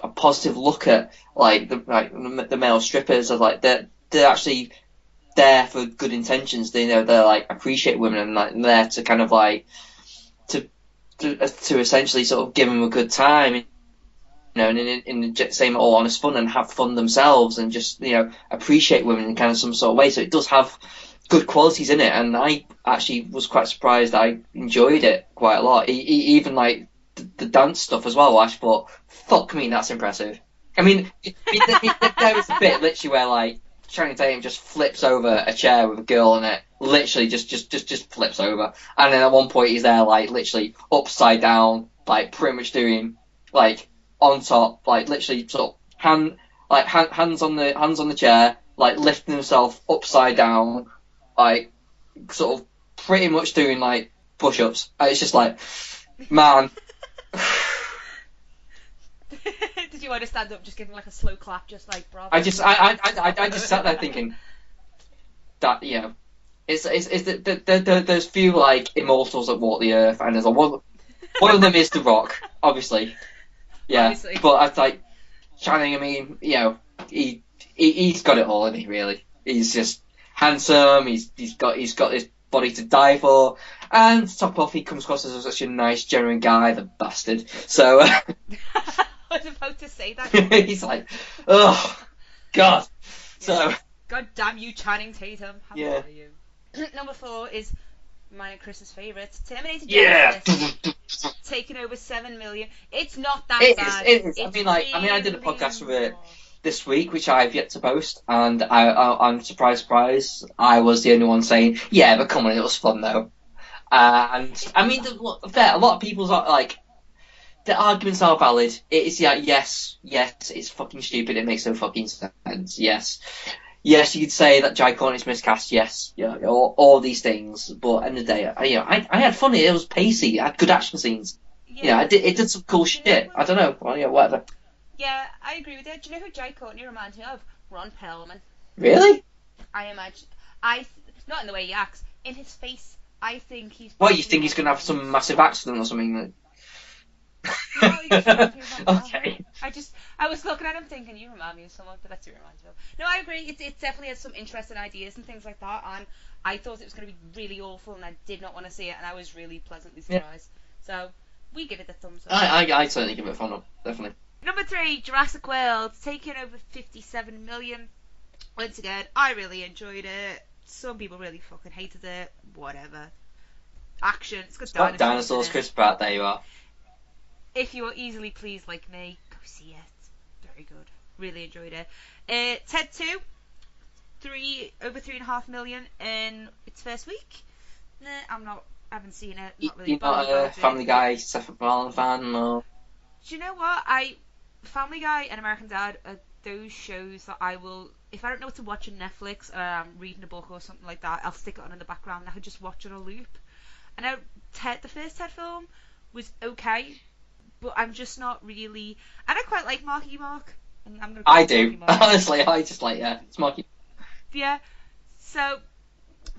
of a positive look at like the like the male strippers of like they're they're actually there for good intentions. They know they're like appreciate women and like there to kind of like to to, to essentially sort of give them a good time you know, and in, in the same all honest fun and have fun themselves and just, you know, appreciate women in kind of some sort of way. So it does have good qualities in it. And I actually was quite surprised. I enjoyed it quite a lot. Even like the, the dance stuff as well. I thought, fuck me, that's impressive. I mean, [LAUGHS] there was a bit literally where like Channing Tatum just flips over a chair with a girl in it. Literally, just just just just flips over, and then at one point he's there like literally upside down, like pretty much doing like on top, like literally sort of hand like hand, hands on the hands on the chair, like lifting himself upside down, like sort of pretty much doing like push-ups. It's just like, man. [LAUGHS] [LAUGHS] Did you want to stand up, just give him like a slow clap, just like bravo? I just, I, I, I, I just sat there thinking [LAUGHS] that you know, it's, it's, it's the, the, the, the, there's few like immortals that walk the earth, and there's a one, one of them is The Rock, obviously. Yeah, Obviously. but I like Channing. I mean, you know, he, he he's got it all, isn't he? Really, he's just handsome. He's he's got he's got his body to die for, and to top off, he comes across as such a nice, genuine guy, the bastard. So uh, [LAUGHS] I was about to say that. [LAUGHS] he's like, oh god. So God damn you, Channing Tatum. How Yeah. are you? [CLEARS THROAT] Number four is my Chris's favourite, Terminator yeah. Genisys, taking over seven million. It's not that It is, bad. it is. I mean, like, I mean, I did a podcast with it. This week, which I've yet to post, and I, I, I'm surprised, surprised, I was the only one saying, yeah, but come on, it was fun though. Uh, and I mean, the, fair, a lot of people's are, like, the arguments are valid. It is, yeah, yes, yes, it's fucking stupid. It makes no fucking sense. Yes, yes, you could say that Jai Courtney's miscast. Yes, yeah, all, all these things. But end of the day, I, you know, I, I had fun. It was pacey. I had good action scenes. Yeah, I did, it did some cool shit. I don't know. Well, yeah, whatever. Yeah, I agree with that. Do you know who Jai Courtney reminds me of? Ron Perlman. Really? I imagine. I not in the way he acts, in his face. I think he's. What, you think he's going to have some massive accident or something? That... No, he just reminds [LAUGHS] me of Ron Perlman. okay. I just, I was looking at him thinking, you remind me of someone, but that's who reminds me of. No, I agree. It, it definitely has some interesting ideas and things like that, and I thought it was going to be really awful, and I did not want to see it, and I was really pleasantly Yeah. surprised. So, we give it a thumbs up. I, I, I'd certainly give it a thumbs up, definitely. Number three, Jurassic World, taking over 57 million. Once again, I really enjoyed it. Some people really fucking hated it. Whatever. Action. It's got Got dinosaurs. dinosaurs. Chris Pratt, there you are. If you are easily pleased like me, go see it. Very good. Really enjoyed it. Uh, Ted 2, three over three and a half million in its first week. Nah, I'm not. I haven't seen it. Not really You're not a. Family Guy, Seth MacFarlane fan, or... Do you know what? I Family Guy and American Dad are those shows that I will if I don't know what to watch on Netflix or I'm reading a book or something like that, I'll stick it on in the background and I can just watch on a loop. And I, Ted the first Ted film was okay, but I'm just not really and I quite like Marky Mark. And I'm gonna I do. [LAUGHS] Honestly, I just like, yeah, it's Marky. Yeah. So,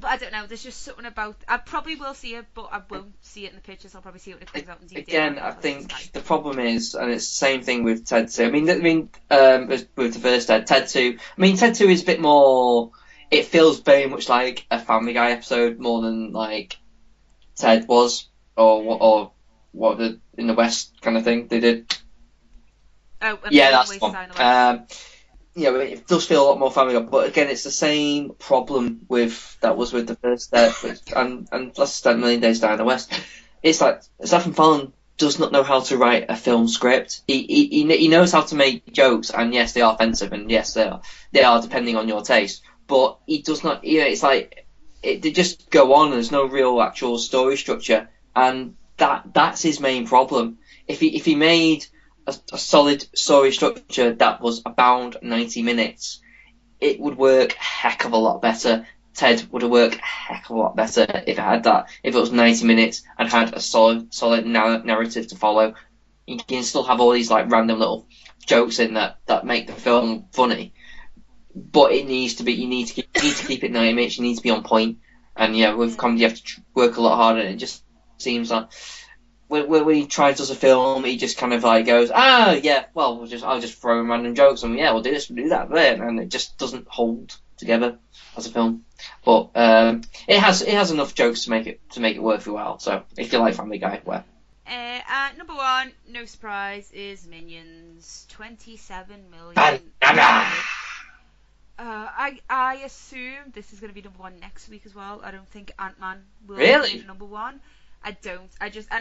but I don't know. There's just something about. I probably will see it, but I won't see it in the pictures. I'll probably see it when it comes out in DVD. Again, I think Sky. the problem is, and it's the same thing with Ted 2. I mean, I mean, um, with the first Ted, Ted 2. I mean, Ted 2 is a bit more. It feels very much like a Family Guy episode more than like Ted was, or what, or what the in the West kind of thing they did. Oh, Yeah, that's the one. Um, you know, it does feel a lot more Family but again, it's the same problem with that was with the first step and and let's start Million Days Down the West. It's like Stephen MacFarlane does not know how to write a film script. He, he he he knows how to make jokes, and yes, they are offensive, and yes, they are they are depending on your taste. But he does not. You know, it's like it, they just go on. There's no real actual story structure, and that that's his main problem. If he if he made a, a solid story structure that was about 90 minutes, it would work a heck of a lot better. Ted would have worked a heck of a lot better if it had that. If it was 90 minutes and had a solid, solid narr- narrative to follow. You can still have all these like random little jokes in that that make the film funny, but it needs to be. You need to keep, you need to keep it 90 minutes. You need to be on point. And yeah, with mm. comedy, you have to tr- work a lot harder. And it just seems like when, when he tries does a film, he just kind of like goes, ah, yeah, well, we'll just I'll just throw in random jokes and yeah, we'll do this, we'll do that, there, and it just doesn't hold together as a film. But um, it has it has enough jokes to make it to make it worth your while. So if you like Family Guy, where. Uh, and number one, no surprise, is Minions. 27 million. Banana! Uh, I I assume this is going to be number one next week as well. I don't think Ant Man will Really? be number one. I don't. I just and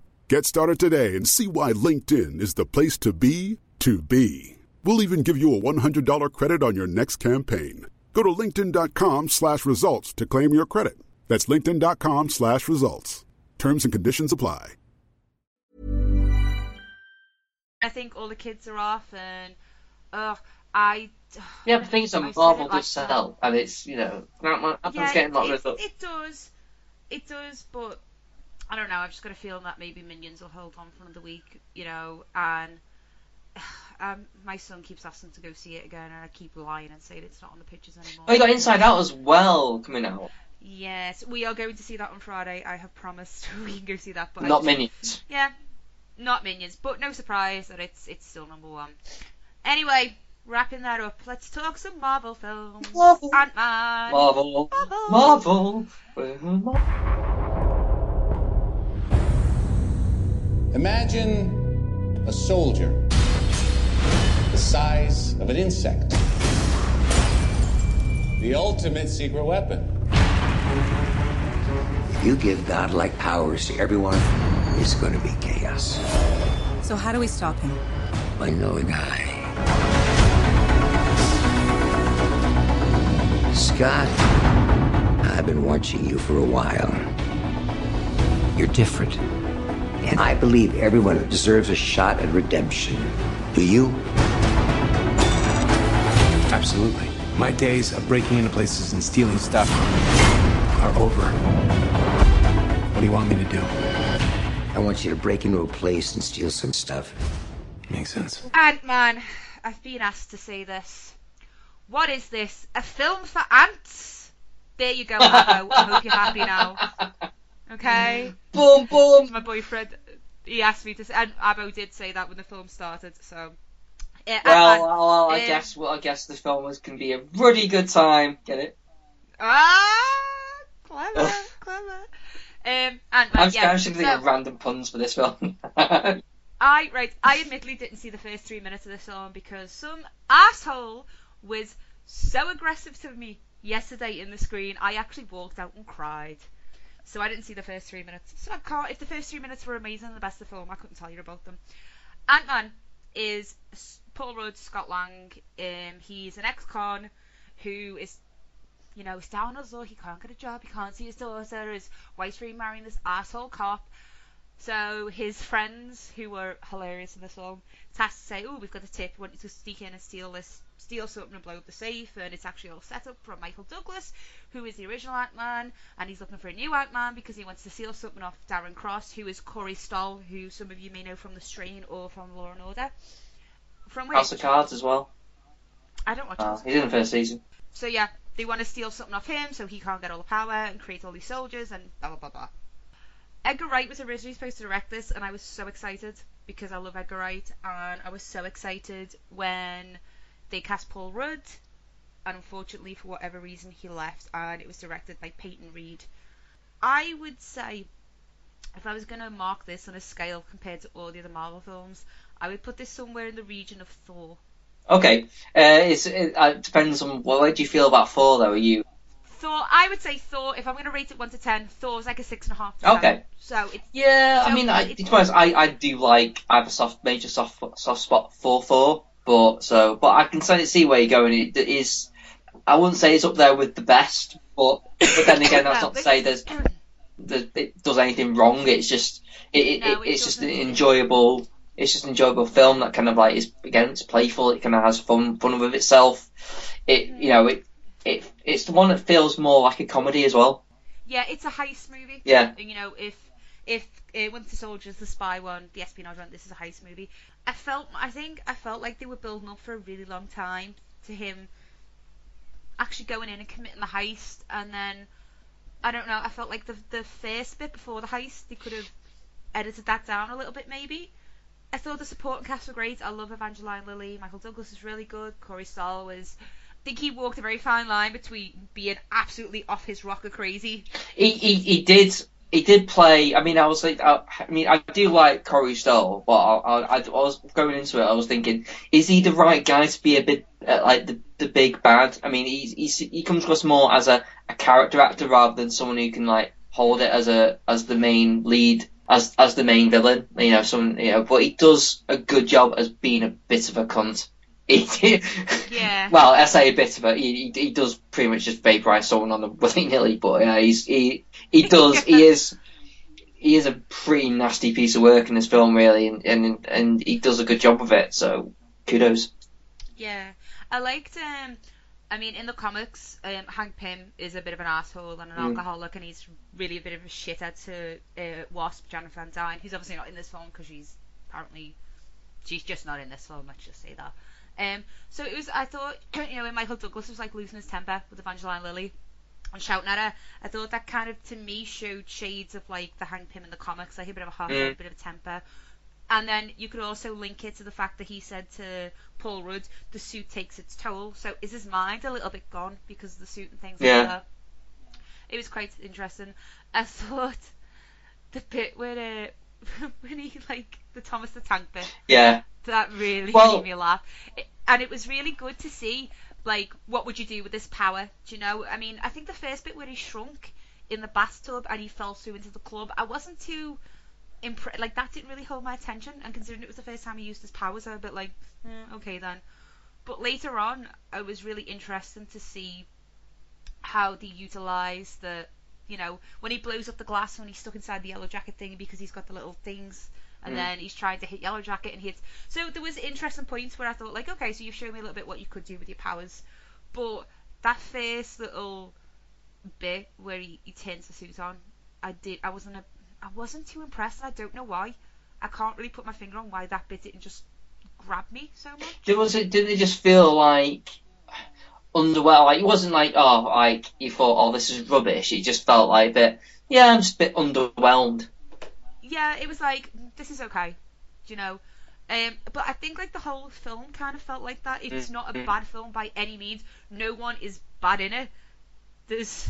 Get started today and see why LinkedIn is the place to be to be. We'll even give you a $100 credit on your next campaign. Go to linkedin.com slash results to claim your credit. That's linkedin.com slash results. Terms and conditions apply. I think all the kids are off, and uh, I. Yeah, but things I on said Marvel it last does sell, and it's you know, Apple Yeah, getting a lot of it, it does. It does, but I don't know. I've just got a feeling that maybe Minions will hold on for another week, you know. And [SIGHS] um, my son keeps asking to go see it again, and I keep lying and saying it's not on the pictures anymore. Oh, you got Inside Out as well coming out. Yes, we are going to see that on Friday. I have promised [LAUGHS] we can go see that, but Not just- Minions. Yeah, not Minions, but no surprise that it's it's still number one. Anyway, wrapping that up, let's talk some Marvel films. Marvel. Ant Man. Marvel. Marvel. Marvel. Imagine a soldier the size of an insect. The ultimate secret weapon. If you give godlike powers to everyone, it's going to be chaos. So how do we stop him? By knowing I. Scott, I've been watching you for a while. You're different. And I believe everyone deserves a shot at redemption. Do you? Absolutely. My days of breaking into places and stealing stuff are over. What do you want me to do? I want you to break into a place and steal some stuff. Makes sense. Ant Man. I've been asked to say this. What is this? A film for ants? There you go, Abbo. I hope you're happy now. [LAUGHS] Okay. [LAUGHS] Boom, boom. My boyfriend, he asked me to say, and Abbo did say that when the film started. So. Yeah, Well, well, well, I Um, guess well, I guess this film was can be a really good time. Get it? Ah, clever, [LAUGHS] clever. Um, Ant-Man. I'm, yeah. I'm just thinking so- of random puns for this film. [LAUGHS] I right. I admittedly didn't see the first three minutes of this film because some asshole was so aggressive to me yesterday in the screen. I actually walked out and cried. So I didn't see the first three minutes. So I can't. If the first three minutes were amazing, the best of the film, I couldn't tell you about them. Ant Man is Paul Rudd, Scott Lang. Um, he's an ex-con who is you know, down as though he can't get a job, he can't see his daughter, his wife's remarrying this asshole cop. So his friends, who were hilarious in this film, tasked to say, "Oh, we've got a tip. We want you to sneak in and steal this, steal something and blow up the safe." And it's actually all set up from Michael Douglas, who is the original Ant Man, and he's looking for a new Ant Man because he wants to steal something off Darren Cross, who is Corey Stoll, who some of you may know from The Strain or from Law and Order. From which House of Cards as well. I don't watch Uh, he's in the first season. So yeah, they want to steal something off him so he can't get all the power and create all these soldiers and blah blah blah blah. Edgar Wright was originally supposed to direct this, and I was so excited because I love Edgar Wright, and I was so excited when they cast Paul Rudd, and unfortunately for whatever reason he left, and it was directed by Peyton Reed. I would say if I was going to mark this on a scale compared to all the other Marvel films, I would put this somewhere in the region of Thor. Okay, uh, it's, it uh, depends on what way do you feel about Thor though? Are you Thor, I would say Thor. If I'm going to rate it one to ten, Thor's like a six and a half. Okay. So it's Yeah, I so mean, I, to be honest, I, I do like I have a soft major soft soft spot for Thor, but so but I can see see where you're going. It, it is I wouldn't say it's up there with the best, but but then again, that's not to say there's, there's it does anything wrong. It's just it, it, No, it it it's just an enjoyable. It's just an enjoyable film that kind of like is again it's playful. It kind of has fun fun with itself. It you know it it it's the one that feels more like a comedy as well. Yeah, it's a heist movie. Yeah. You know, if if uh, Winter Soldier's the spy one, the espionage one, this is a heist movie. I felt, I think, I felt like they were building up for a really long time to him actually going in and committing the heist, and then I don't know. I felt like the the first bit before the heist, they could have edited that down a little bit, maybe. I thought the supporting cast were great. I love Evangeline Lilly. Michael Douglas is really good. Corey Stoll was. I think he walked a very fine line between being absolutely off his rocker crazy he, he, he did he did play. I mean, I was like, I, I mean, I do like Corey Stoll, but I, I, I was going into it. I was thinking, is he the right guy to be a bit uh, like the the big bad? I mean, he's, he's he comes across more as a, a character actor rather than someone who can like hold it as a as the main lead. As, as the main villain, you know, some, you know, but he does a good job as being a bit of a cunt. [LAUGHS] Yeah. well, I say a bit of it. He, he, he does pretty much just vaporize someone on the [LAUGHS] willy nilly, but yeah, he's he he does he is he is a pretty nasty piece of work in this film, really, and and and he does a good job of it. So kudos. Yeah, I liked. Um, I mean, in the comics, um, Hank Pym is a bit of an asshole and an Mm. alcoholic, and he's really a bit of a shithead to uh, Wasp, Janet Van Dyne, who's obviously not in this film because she's apparently she's just not in this film. Let's just say that. Um, so it was. I thought, [CLEARS THROAT] you know, when Michael Douglas was like losing his temper with Evangeline Lilly and shouting at her, I thought that kind of to me showed shades of like the Hank Pym in the comics, like a bit of a hot Mm. bit of a temper. And then you could also link it to the fact that he said to Paul Rudd, the suit takes its toll. So is his mind a little bit gone because of the suit and things Yeah. like that? It was quite interesting. I [LAUGHS] thought the bit where uh, [LAUGHS] when he like the Thomas the Tank bit Yeah, that really Well- made me laugh. It, and it was really good to see, like, what would you do with this power? Do you know? I mean, I think the first bit where he shrunk in the bathtub and he fell through into the club, I wasn't too impressed. Like, that didn't really hold my attention. And considering it was the first time he used his powers, I was a bit like, okay then. But later on, it was really interesting to see how they utilise the, you know, when he blows up the glass when he's stuck inside the yellow jacket thing because he's got the little things, and Mm. then he's trying to hit yellow jacket and hits. So there was interesting points where I thought like, okay, so you've shown me a little bit what you could do with your powers, but that first little bit where he, he turns the suit on, I did, I wasn't a, I wasn't too impressed. I don't know why. I can't really put my finger on why that bit didn't just grab me so much. Did, was it? Didn't it just feel like underwhelmed? Like it wasn't like oh, like you thought oh this is rubbish. It just felt like a bit. Yeah, I'm just a bit underwhelmed. Yeah, it was like this is okay, you know. Um, but I think like the whole film kind of felt like that. It's not a Mhm. bad film by any means. No one is bad in it. There's,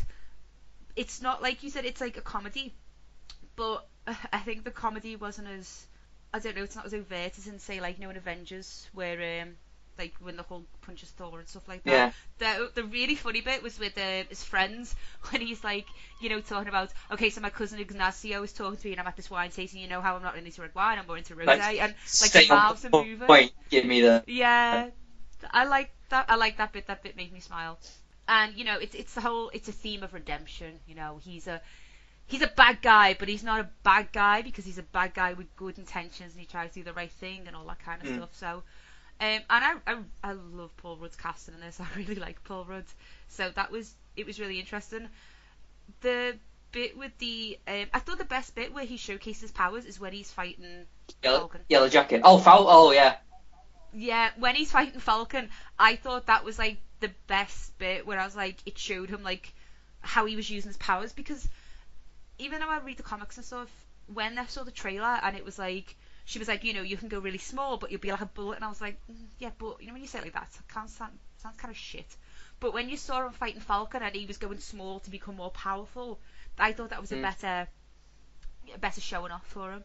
it's not like you said. It's like a comedy, but [LAUGHS] I think the comedy wasn't as, I don't know. It's not as overt as in say like you know in Avengers where um like when the Hulk punches Thor and stuff like that. Yeah. The the really funny bit was with uh, his friends [LAUGHS] when he's like, you know, talking about, okay, so my cousin Ignacio is talking to me and I'm at this wine tasting. You know how I'm not into red wine, I'm more into rosé, Like, and like the mouths are moving. point. Give me the. Yeah, I like that. I like that bit. That bit made me smile. And you know, it's it's the whole it's a theme of redemption. You know, he's a he's a bad guy, but he's not a bad guy because he's a bad guy with good intentions and he tries to do the right thing and all that kind of Mm. stuff. So. Um, and I, I I love Paul Rudd's casting in this. [LAUGHS] I really like Paul Rudd. So that was it was really interesting. The bit with the um, I thought the best bit where he showcases powers is when he's fighting Yellow, Falcon. yellow jacket. Oh. Oh, yeah. Yeah, when he's fighting Falcon, I thought that was like the best bit where I was like, it showed him like how he was using his powers because even though I read the comics and stuff, when I saw the trailer and it was like she was like, you know, you can go really small, but you'll be like a bullet, and I was like, mm, yeah, but you know when you say it like that, it sound, sounds kind of shit. But when you saw him fighting Falcon and he was going small to become more powerful, I thought that was a Mm. better, a better showing off for him.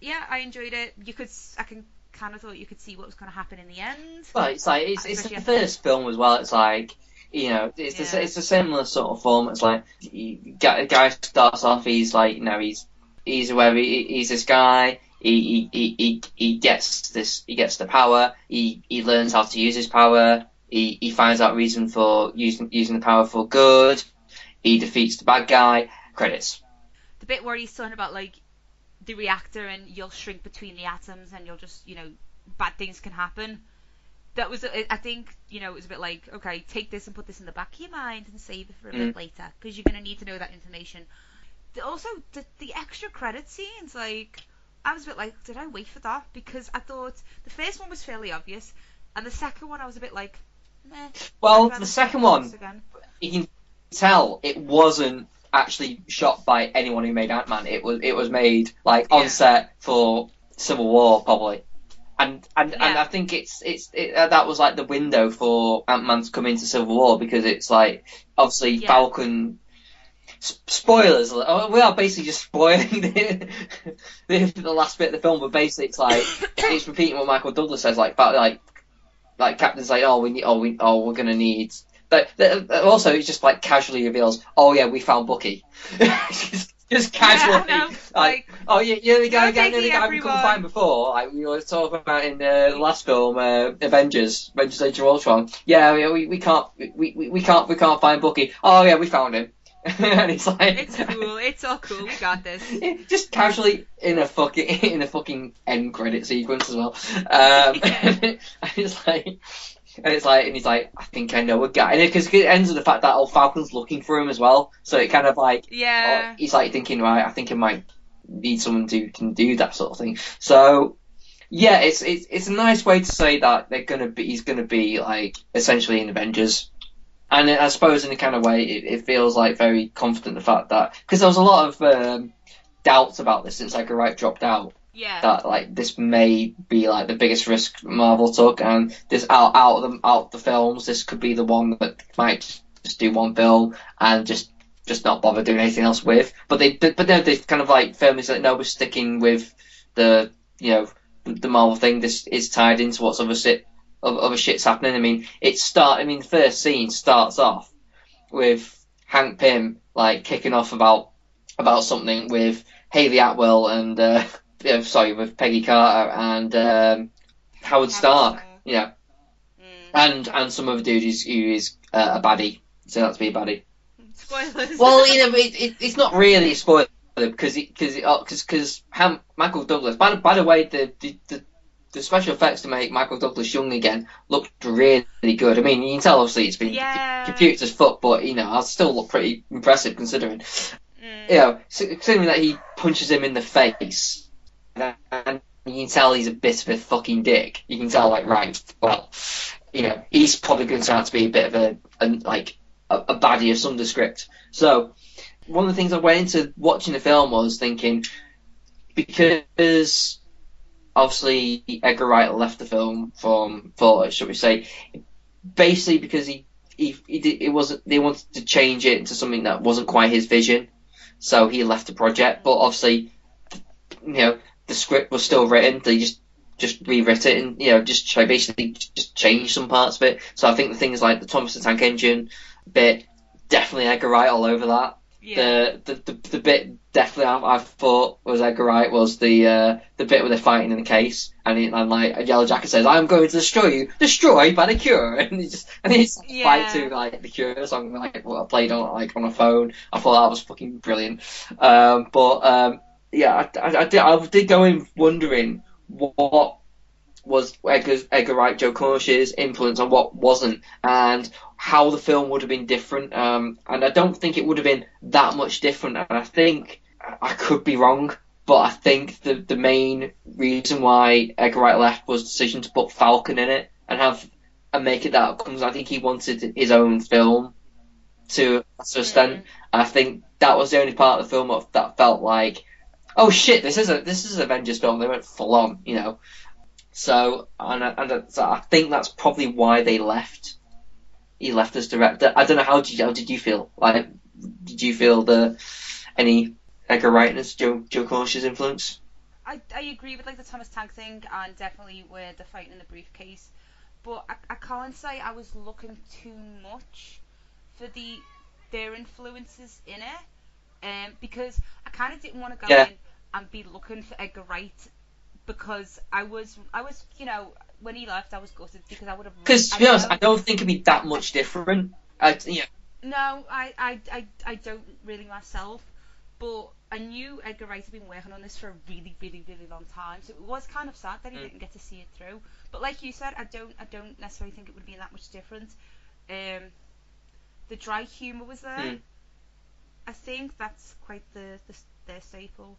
Yeah, I enjoyed it. You could, I can kind of thought you could see what was going to happen in the end. Well, it's like it's, it's the first film as well. It's like you know, it's Yeah. the, it's a similar sort of form. It's like you, guy, a guy starts off. He's like you know he's he's whoever he, he's this guy. He, he, he, he, gets this he gets the power. He he learns how to use his power. He he finds out reason for using using the power for good. He defeats the bad guy. Credits. the bit where he's talking about like the reactor and you'll shrink between the atoms and you'll just you know bad things can happen that was I think you know it was a bit like okay take this and put this in the back of your mind and save it for a bit Mm. later because you're going to need to know that information also the, the extra credit scenes like I was a bit like did I wait for that because I thought the first one was fairly obvious and the second one I was a bit like meh Well, the second one, again. you can tell it wasn't actually shot by anyone who made Ant Man. It was it was made like Yeah. on set for Civil War probably, and and and I think it's it's it, uh, that was like the window for Ant Man to come into Civil War because it's like obviously Yeah. Falcon. Spoilers! oh, We are basically just spoiling [LAUGHS] the, the the last bit of the film, but basically it's like [COUGHS] it's repeating what Michael Douglas says, like about like like Captain's like, oh, we need, oh, we, oh, we're gonna need. But, but also, it just like casually reveals, oh yeah, we found Bucky. [LAUGHS] just, just casually, know, like, like, oh yeah, you're the guy, guy, you're the guy we couldn't find before. Like we were talking about in uh, the last film, uh, Avengers, Avengers: Age of Ultron. Yeah, we, we, we can't, we, we, we can't, we can't find Bucky. Oh yeah, we found him. [LAUGHS] and it's like, it's cool it's all cool we got this [LAUGHS] just casually in a fucking [LAUGHS] in a fucking end credit sequence as well. Um, and it's like, and it's like, and he's like, I think I know a guy, and because it ends with the fact that old Falcon's looking for him as well. So it kind of like, yeah oh, he's like thinking, right, I think I might need someone who can do that sort of thing. So. Yeah, it's it's it's a nice way to say that they're gonna be he's gonna be like essentially in Avengers, and I suppose in a kind of way it, it feels like very confident the fact that because there was a lot of um, doubts about this. Since Edgar Wright dropped out. Yeah. That like this may be like the biggest risk Marvel took and this out out of the out of the films this could be the one that might just do one film and just just not bother doing anything else with. But they but then they kind of like firmly said no we're sticking with the you know the, Marvel thing. This is tied into what's other shit other shit's happening I mean it start I mean the first scene starts off with Hank Pym like kicking off about about something with Hayley Atwell and uh, [LAUGHS] sorry with Peggy Carter and um, Howard Stark, yeah, Mm. and and some other dude who's, who is uh, a baddie, so that's be a baddie. spoilers Well, you know, it, it, it's not really a spoiler because because because because Michael Douglas. By by the way, the, the the the special effects to make Michael Douglas young again looked really good. I mean, you can tell obviously it's been Yeah. computed as fuck, but you know, I still look pretty impressive considering. Mm. You know, considering that he punches him in the face, and you can tell he's a bit of a fucking dick. You can tell, like, right, well, you know, he's probably going to turn out to be a bit of a, a like a, a baddie of some descript. So, one of the things I went into watching the film was thinking because obviously Edgar Wright left the film from for should we say. Basically because he he, he did, it wasn't they wanted to change it into something that wasn't quite his vision. So he left the project but obviously you know the script was still written. They just just rewrit it and you know just basically just change some parts of it. So I think the things like the Thomas the Tank Engine bit definitely Edgar Wright all over that yeah. The, the, the the bit definitely I, I thought was Edgar Wright was the uh, the bit where they're fighting in the case and, he, and like a Yellow Jacket says I'm going to destroy you destroyed by the Cure. [LAUGHS] And he just and he's Yeah. fight to like the Cure song like what I played on like on a phone. I thought that was fucking brilliant. Um, but um, yeah I, I, I did I did go in wondering what was Edgar, Edgar Wright, Joe Cornish's influence on what wasn't, and how the film would have been different. Um, and I don't think it would have been that much different. And I think I could be wrong, but I think the the main reason why Edgar Wright left was the decision to put Falcon in it and have and make it that outcomes. I think he wanted his own film to a certain extent. I think that was the only part of the film that felt like, oh shit, this is a this is an Avengers film. They went full on, you know. So and I- and I- so I think that's probably why they left. He left as director. I don't know how did you, how did you feel? Like, did you feel the any Edgar Wright as Joe Joe Cornish's influence? I, I agree with like the Thomas Tank thing and definitely with the fighting in the briefcase, but I, I can't say I was looking too much for the their influences in it, um, because I kind of didn't want to go Yeah. in and be looking for Edgar Wright because I was I was you know when he left I was gutted because I would have Because to be honest, I don't think it'd be that much different. I, yeah, No, I, I, I, I don't really myself, but I knew Edgar Wright had been working on this for a really, really, really long time, so it was kind of sad that he Mm. didn't get to see it through. But like you said, I don't, I don't necessarily think it would be that much different. Um, the dry humour was there. Mm. I think that's quite the, the their staple.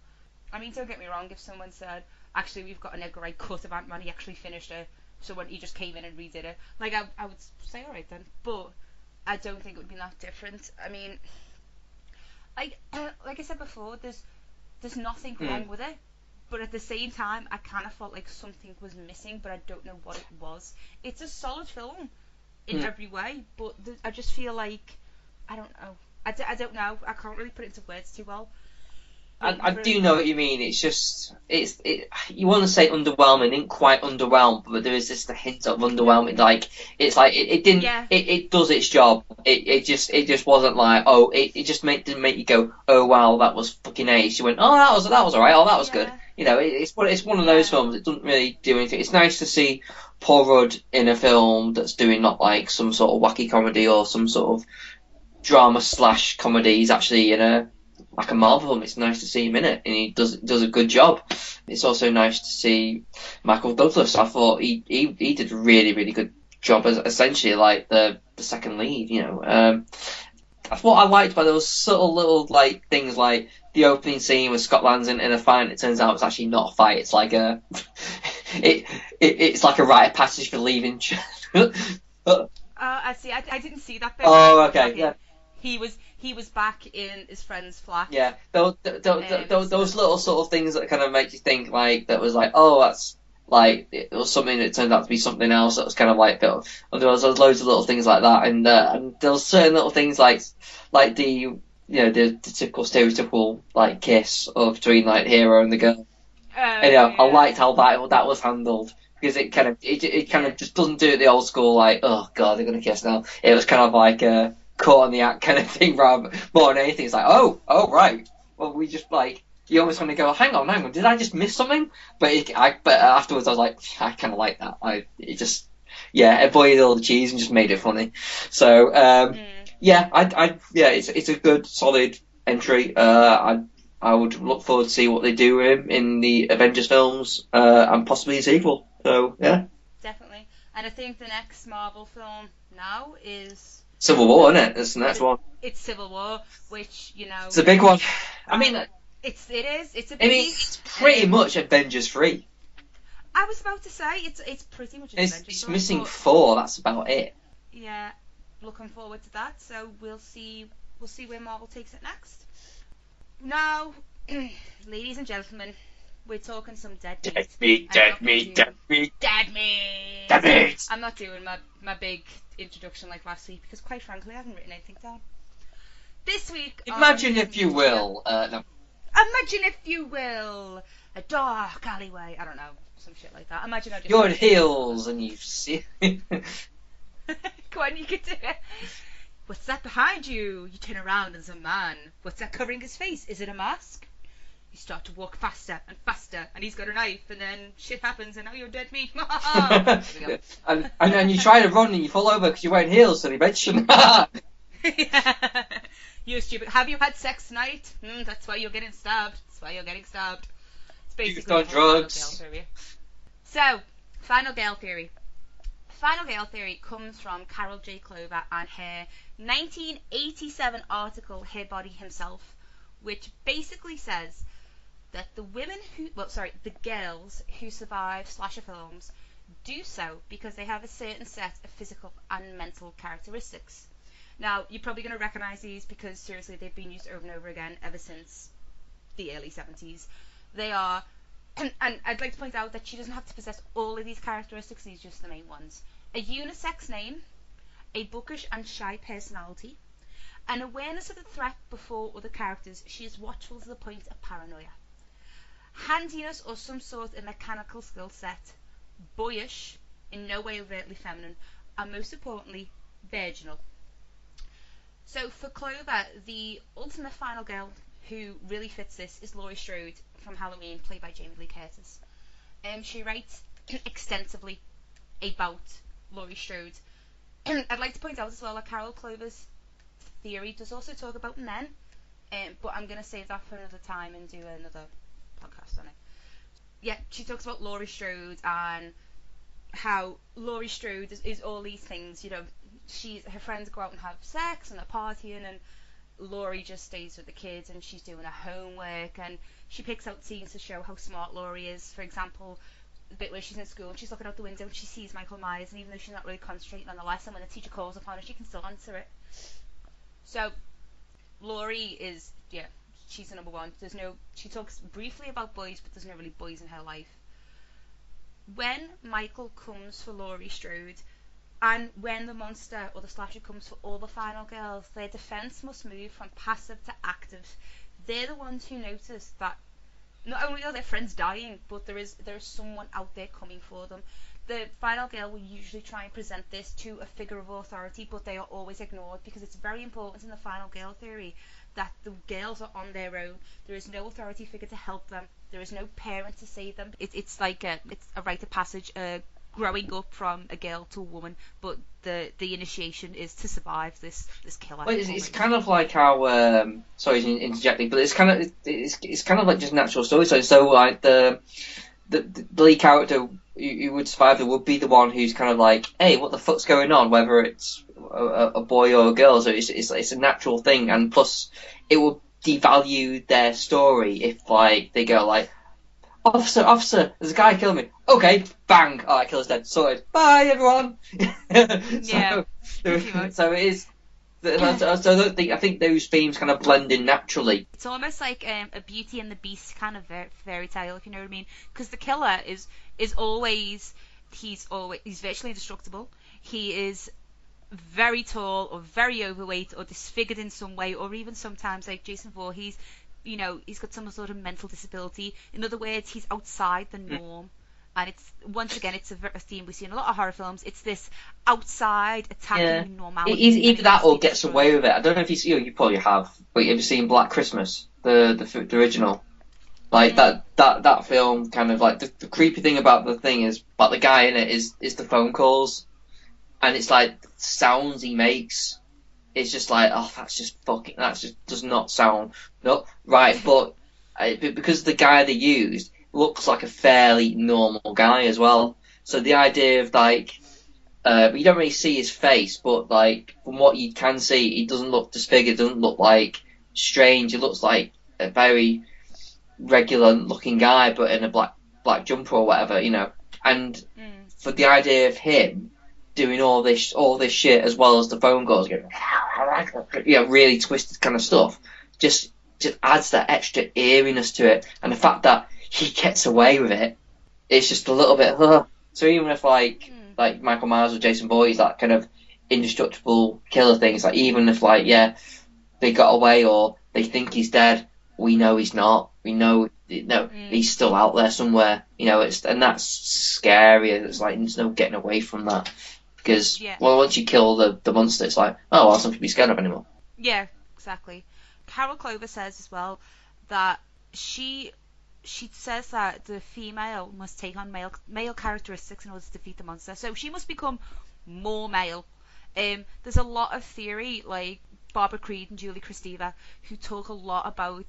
I mean, don't get me wrong. If someone said, "Actually, we've got an Edgar Wright cut of Ant Man," he actually finished it. So when he just came in and redid it, like I, I would say, all right then. But I don't think it would be that different. I mean, like [CLEARS THROAT] like I said before, there's there's nothing Hmm. wrong with it, but at the same time, I kind of felt like something was missing, but I don't know what it was. It's a solid film in Hmm. every way, but th- I just feel like I don't know. I, d- I don't know. I can't really put it into words too well. I, I do know what you mean. It's just it's it. You want to say underwhelming, ain't quite underwhelmed, but there is just a hint of underwhelming. Like it's like it, it didn't. Yeah. It, it does its job. It, it just it just wasn't like oh it, it just make didn't make you go oh wow that was fucking ace. You went oh that was that was alright. Oh that was good. You know it, it's it's one of those films. It doesn't really do anything. It's nice to see Paul Rudd in a film that's doing not like some sort of wacky comedy or some sort of drama slash comedy. He's actually in a like a Marvel film. It's nice to see him in it, and he does does a good job. It's also nice to see Michael Douglas. I thought he he, he did a really really good job as essentially like the the second lead. You know, um, that's what I liked by those subtle little like things like the opening scene with Scott Lang's in, in a fight. and It turns out it's actually not a fight. It's like a [LAUGHS] it, it it's like a rite of passage for leaving. Oh, [LAUGHS] I see. I, I didn't see that bit. Oh, okay, yeah. He was he was back in his friend's flat. Yeah, those, those, those, Um, those, those little sort of things that kind of make you think like that was like, oh, that's like it was something that turned out to be something else. That was kind of like, there was, there was loads of little things like that, and uh, and there was certain little things like like the you know the, the typical stereotypical like kiss of between like the hero and the girl. Oh, And, you know, I liked how that that was handled because it kind of it, it kind of just doesn't do it the old school like oh god they're gonna kiss now. It was kind of like a caught on the act kind of [LAUGHS] thing rather more than anything. It's like oh oh right well we just like you almost want to go hang on hang on did I just miss something? But it, I but afterwards I was like I kind of like that. I it just yeah avoided all the cheese and just made it funny. So um, yeah I I yeah it's it's a good solid entry. Uh, I I would look forward to see what they do with him in the Avengers films uh, and possibly a sequel. So yeah, Definitely. And I think the next Marvel film now is Civil War, isn't it? That's the next one. it's Civil War, which you know. It's a big one. I mean, um, It's it is. It's a I big. mean, it's pretty much Avengers three. I was about to say it's it's pretty much. It's, Avengers it's film, missing four. That's about it. Yeah, looking forward to that. So we'll see. We'll see where Marvel takes it next. Now, [CLEARS THROAT] ladies and gentlemen, we're talking some dead meat. Dead meat, dead meat, dead meat. Dead meat. Dead meat. I'm not doing my my big introduction like last week because, quite frankly, I haven't written anything down. This week, Imagine if you will. Uh, no. Imagine if you will, a dark alleyway. I don't know, some shit like that. Imagine I just. You're in heels and you see. [LAUGHS] Go on, you can do it. What's that behind you? You turn around and there's a man. What's that covering his face? Is it a mask? You start to walk faster and faster, and he's got a knife, and then shit happens, and now you're dead meat. There we go. and, and then you try to run and you fall over because you're wearing heels, so they mention. [LAUGHS] [LAUGHS] you stupid. Have you had sex tonight? Mm, that's why you're getting stabbed. That's why you're getting stabbed. It's basically on Final drugs. So, Final Girl theory. Final Girl theory comes from Carol J. Clover and her 1987 article, Her Body Himself, which basically says that the women who, well, sorry, the girls who survive slasher films do so because they have a certain set of physical and mental characteristics. Now, you're probably going to recognize these because seriously, they've been used over and over again ever since the early 70s. They are, [CLEARS THROAT] and, and I'd like to point out that she doesn't have to possess all of these characteristics, these are just the main ones. A unisex name, a bookish and shy personality, an awareness of the threat before other characters, she is watchful to the point of paranoia. Handiness or some sort of mechanical skill set, boyish, in no way overtly feminine, and most importantly, virginal. So for Clover, the ultimate final girl who really fits this is Laurie Strode from Halloween, played by Jamie Lee Curtis. Um, she writes extensively about Laurie Strode. [CLEARS THROAT] I'd like to point out as well that Carol Clover's theory does also talk about men, um, but I'm going to save that for another time and do another. Yeah, she talks about Laurie Strode and how Laurie Strode is, is all these things. You know, she's her friends go out and have sex and are partying, and Laurie just stays with the kids and she's doing her homework and she picks out scenes to show how smart Laurie is. For example, the bit where she's in school and she's looking out the window and she sees Michael Myers, and even though she's not really concentrating on the lesson, when the teacher calls upon her, she can still answer it. So, Laurie is yeah, she's the number one. There's no she talks briefly about boys, but there's no really boys in her life. When Michael comes for Laurie Strode, and when the monster or the slasher comes for all the final girls, their defense must move from passive to active. They're the ones who notice that not only are their friends dying, but there is there is someone out there coming for them. The final girl will usually try and present this to a figure of authority, but they are always ignored because it's very important in the final girl theory that the girls are on their own. There is no authority figure to help them. There is no parent to save them. It, it's like a it's a rite of passage, uh, growing up from a girl to a woman, but the the initiation is to survive this this killer. Well, it's, it's kind of like how um, sorry interjecting, but it's kind of it's it's kind of like just natural storytelling. So so like the the, the lead character who would survive would be the one who's kind of like, hey, what the fuck's going on? Whether it's a, a boy or a girl, so it's, it's it's a natural thing, and plus it will devalue their story if like they go like, officer, officer, there's a guy killing me. Okay, bang, all right, killer's dead, sorted. Bye, everyone. [LAUGHS] Yeah, so, so it is. So I think I think those themes kind of blend in naturally. It's almost like um, a Beauty and the Beast kind of fairy tale, if you know what I mean. Because the killer is is always he's always he's virtually indestructible. He is very tall or very overweight or disfigured in some way, or even sometimes like Jason Voorhees, you know, he's got some sort of mental disability. In other words, he's outside the mm. norm. And it's once again, it's a, a theme we see in a lot of horror films. It's this outside attacking Yeah. normality. E- Either that or gets destroyed. away with it. I don't know if you see, oh, you probably have, but have you seen Black Christmas, the the, the original? Like that that that film kind of like the, the creepy thing about the thing is but the guy in it is is the phone calls, and it's like sounds he makes. It's just like oh that's just fucking that's just does not sound no right, but uh, because the guy they used looks like a fairly normal guy as well. So the idea of like uh, you don't really see his face, but like from what you can see, he doesn't look disfigured. Doesn't look like strange. He looks like a very regular looking guy, but in a black black jumper or whatever, you know. And for the idea of him doing all this all this shit as well as the phone calls, going, you know, really twisted kind of stuff, just just adds that extra eeriness to it. And the fact that he gets away with it, it's just a little bit. Huh. [LAUGHS] So even if like hmm. like Michael Myers or Jason Voorhees, that kind of indestructible killer things, like even if like yeah, they got away or they think he's dead, we know he's not. We know no, hmm. he's still out there somewhere. You know, it's and that's scary. It's like there's no getting away from that because Yeah. well, once you kill the the monster, it's like oh, well, something to be scared of anymore. Yeah, exactly. Carol Clover says as well that she she says that the female must take on male male characteristics in order to defeat the monster. So she must become more male. Um, there's a lot of theory like Barbara Creed and Julie Kristeva who talk a lot about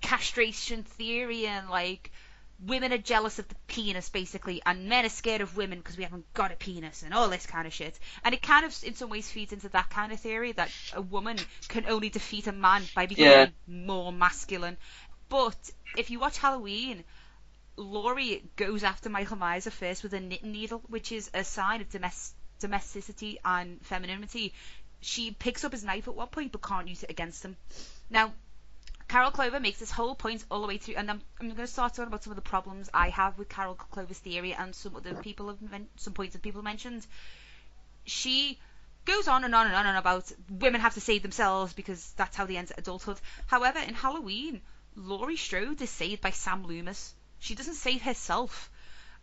castration theory and like women are jealous of the penis basically and men are scared of women because we haven't got a penis and all this kind of shit and it kind of in some ways feeds into that kind of theory that a woman can only defeat a man by becoming Yeah. more masculine But if you watch Halloween, Laurie goes after Michael Myers first with a knitting needle, which is a sign of domestic domesticity and femininity. She picks up his knife at one point but can't use it against him. Now, Carol Clover makes this whole point all the way through, and I'm, I'm going to start talking about some of the problems I have with Carol Clover's theory and some other people have men- some points that people mentioned. She goes on and on and on and about women have to save themselves because that's how they enter adulthood. However, in Halloween, Laurie Strode is saved by Sam Loomis. She doesn't save herself.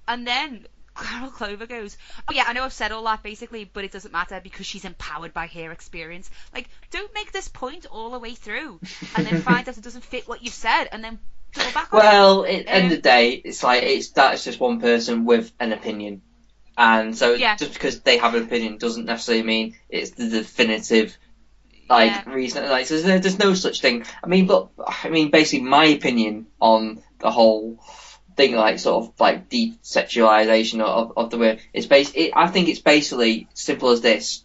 And then Carol Clover goes, Oh yeah, I know I've said all that basically, but it doesn't matter because she's empowered by her experience. Like, don't make this point all the way through and then [LAUGHS] find out it doesn't fit what you've said and then go back on Well, at the end of Um, the day, it's like it's that's just one person with an opinion, and so Yeah. just because they have an opinion doesn't necessarily mean it's the definitive like Yeah. reason. Like, so there's no such thing. I mean, but I mean, basically, my opinion on the whole thing, like sort of like desexualization of of the word, It's based. it, I think it's basically simple as this: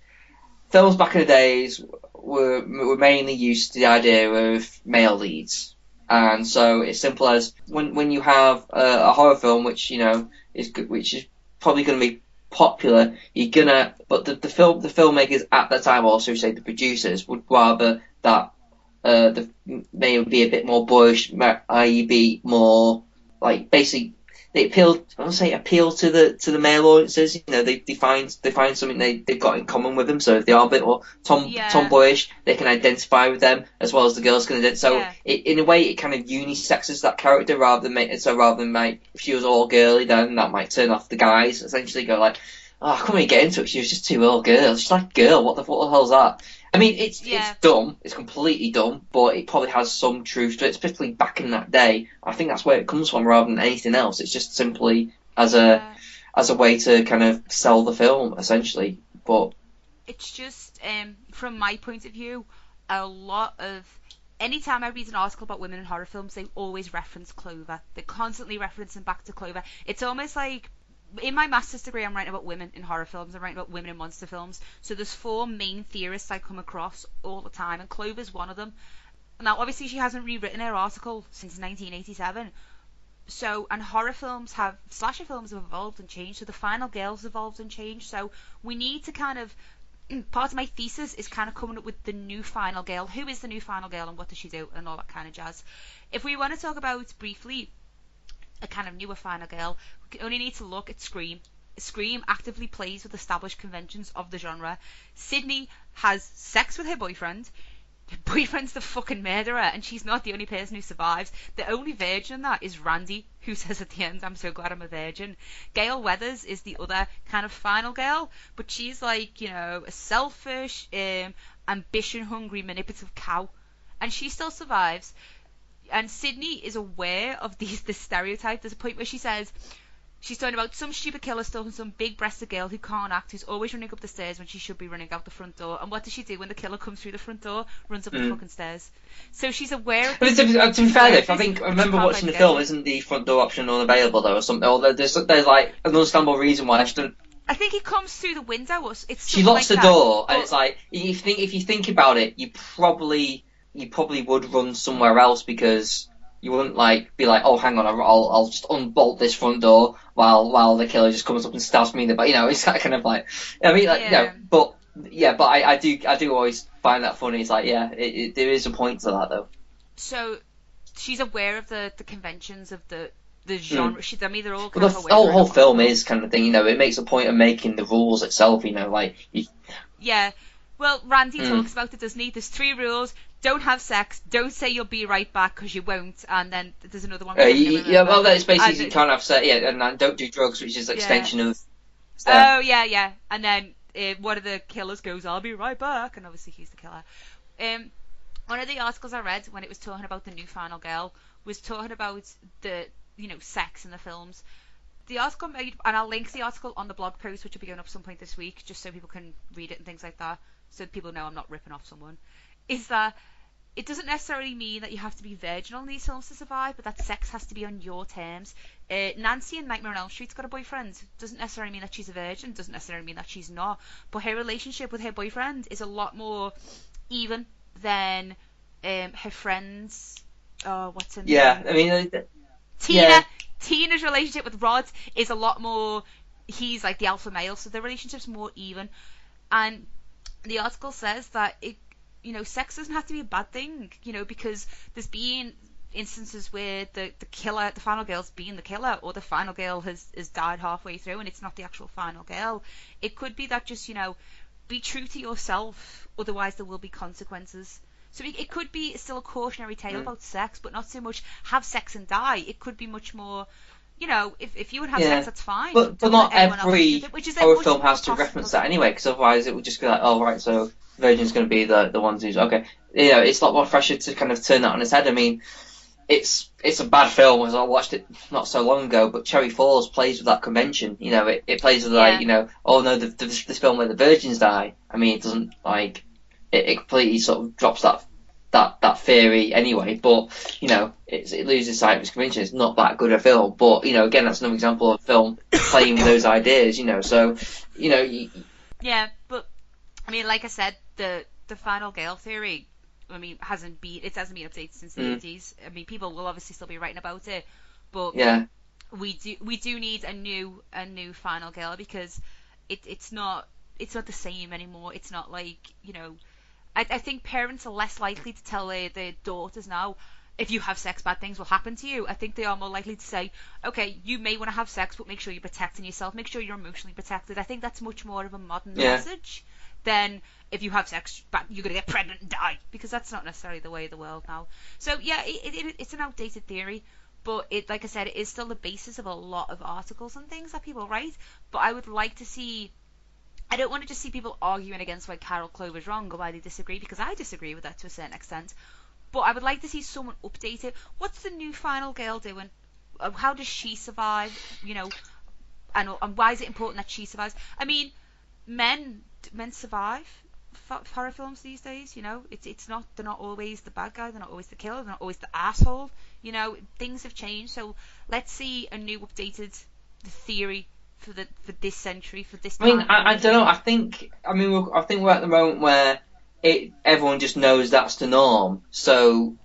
films back in the days were were mainly used to the idea of male leads. And so it's simple as when when you have a, a horror film, which you know is which is probably going to be popular, you're gonna. But the, the film the filmmakers at that time, also say the producers, would rather that uh, the may be a bit more boyish, i.e., be more like basically they appeal. I don't say appeal to the to the male audiences. You know, they, they find they find something they they've got in common with them. So if they are a bit more tom Yeah. tomboyish, they can identify with them as well as the girls can. Identify. So Yeah. it, in a way, it kind of unisexes that character rather than make it so rather than like if she was all girly, then that might turn off the guys. Essentially, go like, oh, I couldn't really get into it. She was just too all girl. She's like girl. What the what the hell's that? I mean, it's Yeah. it's dumb. It's completely dumb, but it probably has some truth to it, especially back in that day. I think that's where it comes from rather than anything else. It's just simply as a Yeah. as a way to kind of sell the film, essentially. But it's just um, from my point of view, a lot of anytime I read an article about women in horror films, they always reference Clover. They're constantly referencing back to Clover. It's almost like in my master's degree, I'm writing about women in horror films. I'm writing about women in monster films. So there's four main theorists I come across all the time, and Clover's one of them. Now, obviously, she hasn't rewritten her article since 1987. So, and horror films have, slasher films have evolved and changed. So the Final Girls evolved and changed. So we need to kind of [CLEARS THROAT] part of my thesis is kind of coming up with the new final girl. Who is the new final girl and what does she do and all that kind of jazz. If we want to talk about briefly a kind of newer final girl, we only need to look at Scream. Scream actively plays with established conventions of the genre. Sidney has sex with her boyfriend. Her [LAUGHS] boyfriend's the fucking murderer, and she's not the only person who survives. The only virgin in that is Randy, who [LAUGHS] says at the end, I'm so glad I'm a virgin. Gale Weathers is the other kind of final girl, but she's like, you know, a selfish, um, ambition hungry, manipulative cow. And she still survives. And Sidney is aware of these this stereotype. There's a point where she says, She's talking about some stupid killer stalking some big breasted girl who can't act, who's always running up the stairs when she should be running out the front door. And what does she do when the killer comes through the front door? Runs up the Mm. fucking stairs. So she's aware of But to, to be fair, I think I remember watching the film. Isn't the front door option unavailable though, or something? Or there's there's like an understandable reason why she didn't. I think it comes through the window. Or it's She locks like the that. door, and it's like if you think if you think about it, you probably you probably would run somewhere else because you wouldn't like be like, oh, hang on, I'll I'll just unbolt this front door while while the killer just comes up and stabs me in the back. You know, [LAUGHS] it's that kind of like I mean, like, you know, Yeah. but yeah, but I, I do I do always find that funny. It's like yeah, it, it, there is a point to that though. so she's aware of the, the conventions of the the genre. She, I mean, they're all kind Well, the of f- aware. whole, of whole film is kind of thing, you know. It makes a point of making the rules itself, you know. Like, you, Yeah. Well, Randy Mm. talks about it, doesn't he? There's three rules: don't have sex, don't say you'll be right back because you won't, and then there's another one. uh, which I you, never yeah, well, that's basically And you can't have sex, yeah, and, and don't do drugs, which is an Yeah. extension of. Oh yeah, yeah. And then uh, one of the killers goes, "I'll be right back," and obviously he's the killer. Um, one of the articles I read when it was talking about the new final girl was talking about the you know sex in the films. The article made, and I'll link the article on the blog post, which will be going up some point this week, just so people can read it and things like that, so people know I'm not ripping off someone. Is that it doesn't necessarily mean that you have to be virginal in these films to survive, but that sex has to be on your terms. Uh, Nancy in Nightmare on Elm Street's got a boyfriend. Doesn't necessarily mean that she's a virgin. Doesn't necessarily mean that she's not. But her relationship with her boyfriend is a lot more even than um, her friends oh, what's her name? Yeah, I mean, uh, Tina. yeah. Tina's relationship with Rod is a lot more. He's like the alpha male, so their relationship's more even. And the article says that it, you know, sex doesn't have to be a bad thing, you know, because there's been instances where the the killer, the final girl's been the killer, or the final girl has has died halfway through, and it's not the actual final girl. It could be that just you know, be true to yourself, otherwise there will be consequences. So it, it could be still a cautionary tale Mm. about sex, but not so much have sex and die. It could be much more, you know, if, if you would have Yeah. sex, that's fine. But but not every it, which is horror film has to reference that anyway, because otherwise it would just be like, oh right, so Virgin's going to be the the ones who's okay. You know, it's a lot more fresher to kind of turn that on its head. I mean, it's it's a bad film as I watched it not so long ago, but Cherry Falls plays with that convention. You know, it, it plays with like you know, oh no, the, the, this film where the virgins die. I mean, it doesn't like it, it completely sort of drops that that that theory anyway. But you know, it's, it loses sight of its convention. It's not that good a film. But you know, again, that's another example of a film playing with those ideas. You know, so you know, you, Yeah, but I mean, like I said, the the final girl theory, I mean, hasn't been it hasn't been updated since the Mm. eighties. I mean, people will obviously still be writing about it, but yeah, we do we do need a new a new final girl because it it's not it's not the same anymore. It's not like you know. I, I think parents are less likely to tell their, their daughters now if you have sex, bad things will happen to you. I think they are more likely to say, okay, you may want to have sex, but make sure you're protecting yourself. Make sure you're emotionally protected. I think that's much more of a modern Yeah. message than if you have sex, but you're gonna get pregnant and die because that's not necessarily the way of the world now. So yeah, it, it, it's an outdated theory, but it, like I said, it is still the basis of a lot of articles and things that people write. But I would like to see. I don't want to just see people arguing against why Carol Clover's wrong or why they disagree because I disagree with that to a certain extent. But I would like to see someone update it. What's the new final girl doing? Uh, How does she survive? You know, and, and why is it important that she survives? I mean, men men survive horror films these days. You know, it's it's not they're not always the bad guy, they're not always the killer, they're not always the asshole. You know, things have changed. So let's see a new updated theory for the for this century for this. I mean. I, I don't know. I think I mean we're, I think we're at the moment where it everyone just knows that's the norm. So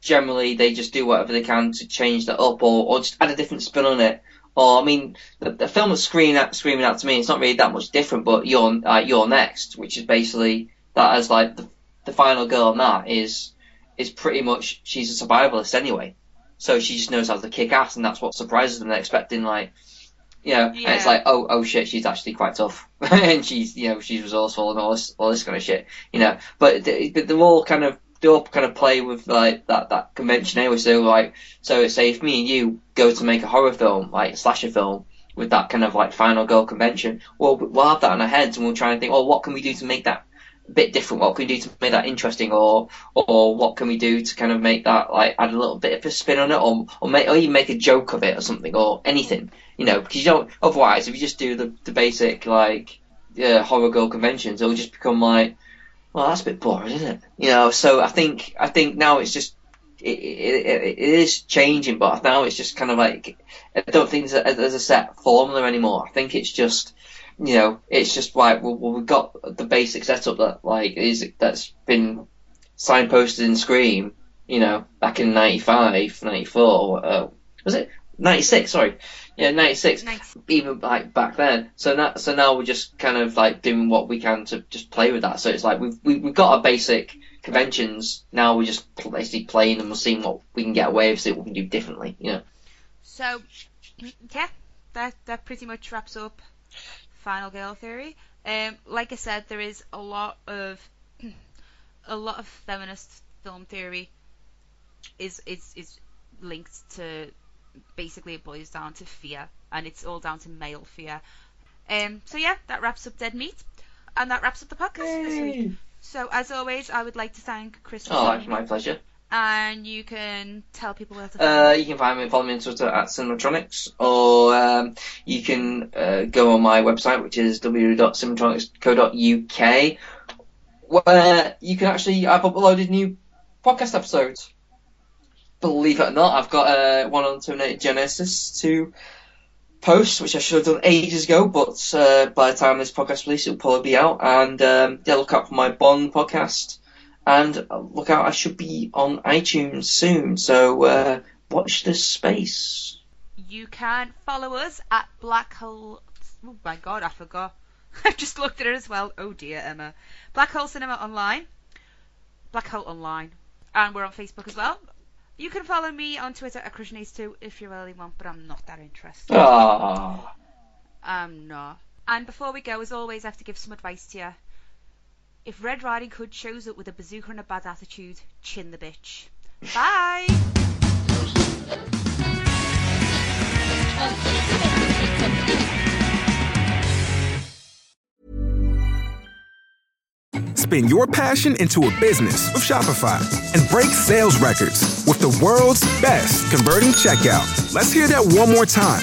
generally they just do whatever they can to change that up or, or just add a different spin on it. Or I mean, the, the film that's screaming out, screaming out to me, it's not really that much different. But you're uh, you're next, which is basically that as like the the final girl on that is is pretty much she's a survivalist anyway. So she just knows how to kick ass, and that's what surprises them. They're expecting like you know, and it's like, oh, oh shit, she's actually quite tough, [LAUGHS] and she's, you know, she's resourceful and all this, all this kind of shit, you know. But, they, but they're all kind of, they all kind of play with like that, that convention anyway. So like, so say if me and you go to make a horror film, like a slasher film, with that kind of like final girl convention, well, we'll have that in our heads and we'll try and think, oh, what can we do to make that bit different? What can we do to make that interesting, or or what can we do to kind of make that like add a little bit of a spin on it, or or make or even make a joke of it or something, or anything, you know? Because you don't. Otherwise, if you just do the the basic like uh, horror girl conventions, it'll just become like, well, that's a bit boring, isn't it? You know. So I think I think now it's just. It, it, it, is changing, but now it's just kind of like I don't think there's a, there's a set formula anymore. I think it's just you know, it's just like well, well, we've got the basic setup that like is that's been signposted in Scream, you know, back in 95, 94, uh, was it 96? Sorry, yeah, 96. Nice. Even like back then. So now, so now we're just kind of like doing what we can to just play with that. So it's like we've we, we've got our basic conventions. Now we're just basically playing them and seeing what we can get away with, see what we can do differently. You know. So, yeah, that that pretty much wraps up Final Girl Theory. Um, like I said, there is a lot of [CLEARS THROAT] a lot of feminist film theory is is is linked to basically it boils down to fear, and it's all down to male fear. Um, so yeah, that wraps up Dead Meat, and that wraps up the podcast this week. So as always, I would like to thank Chris. Oh, it's my pleasure. And you can tell people where to find Uh, you can find me, follow me on Twitter at Cinematronics, or um, you can uh, go on my website, which is www.cinematronics.co.uk, where you can actually, I've uploaded new podcast episodes. Believe it or not, I've got uh, one on Terminator Genisys to post, which I should have done ages ago, but uh, by the time this podcast releases, it'll probably be out. And um, yeah, look out for my Bond podcast And uh, look out, I should be on iTunes soon. So uh, watch this space. You can follow us at Black Hole. Oh my god, I forgot. [LAUGHS] I've just looked at it as well. Oh dear, Emma. Black Hole Cinema Online. Black Hole Online. And we're on Facebook as well. You can follow me on Twitter at Krishnace2 if you really want, but I'm not that interested. Ah. I'm not. And before we go, as always, I have to give some advice to you. If Red Riding Hood shows up with a bazooka and a bad attitude, chin the bitch. Bye! Spin your passion into a business with Shopify and break sales records with the world's best converting checkout. Let's hear that one more time.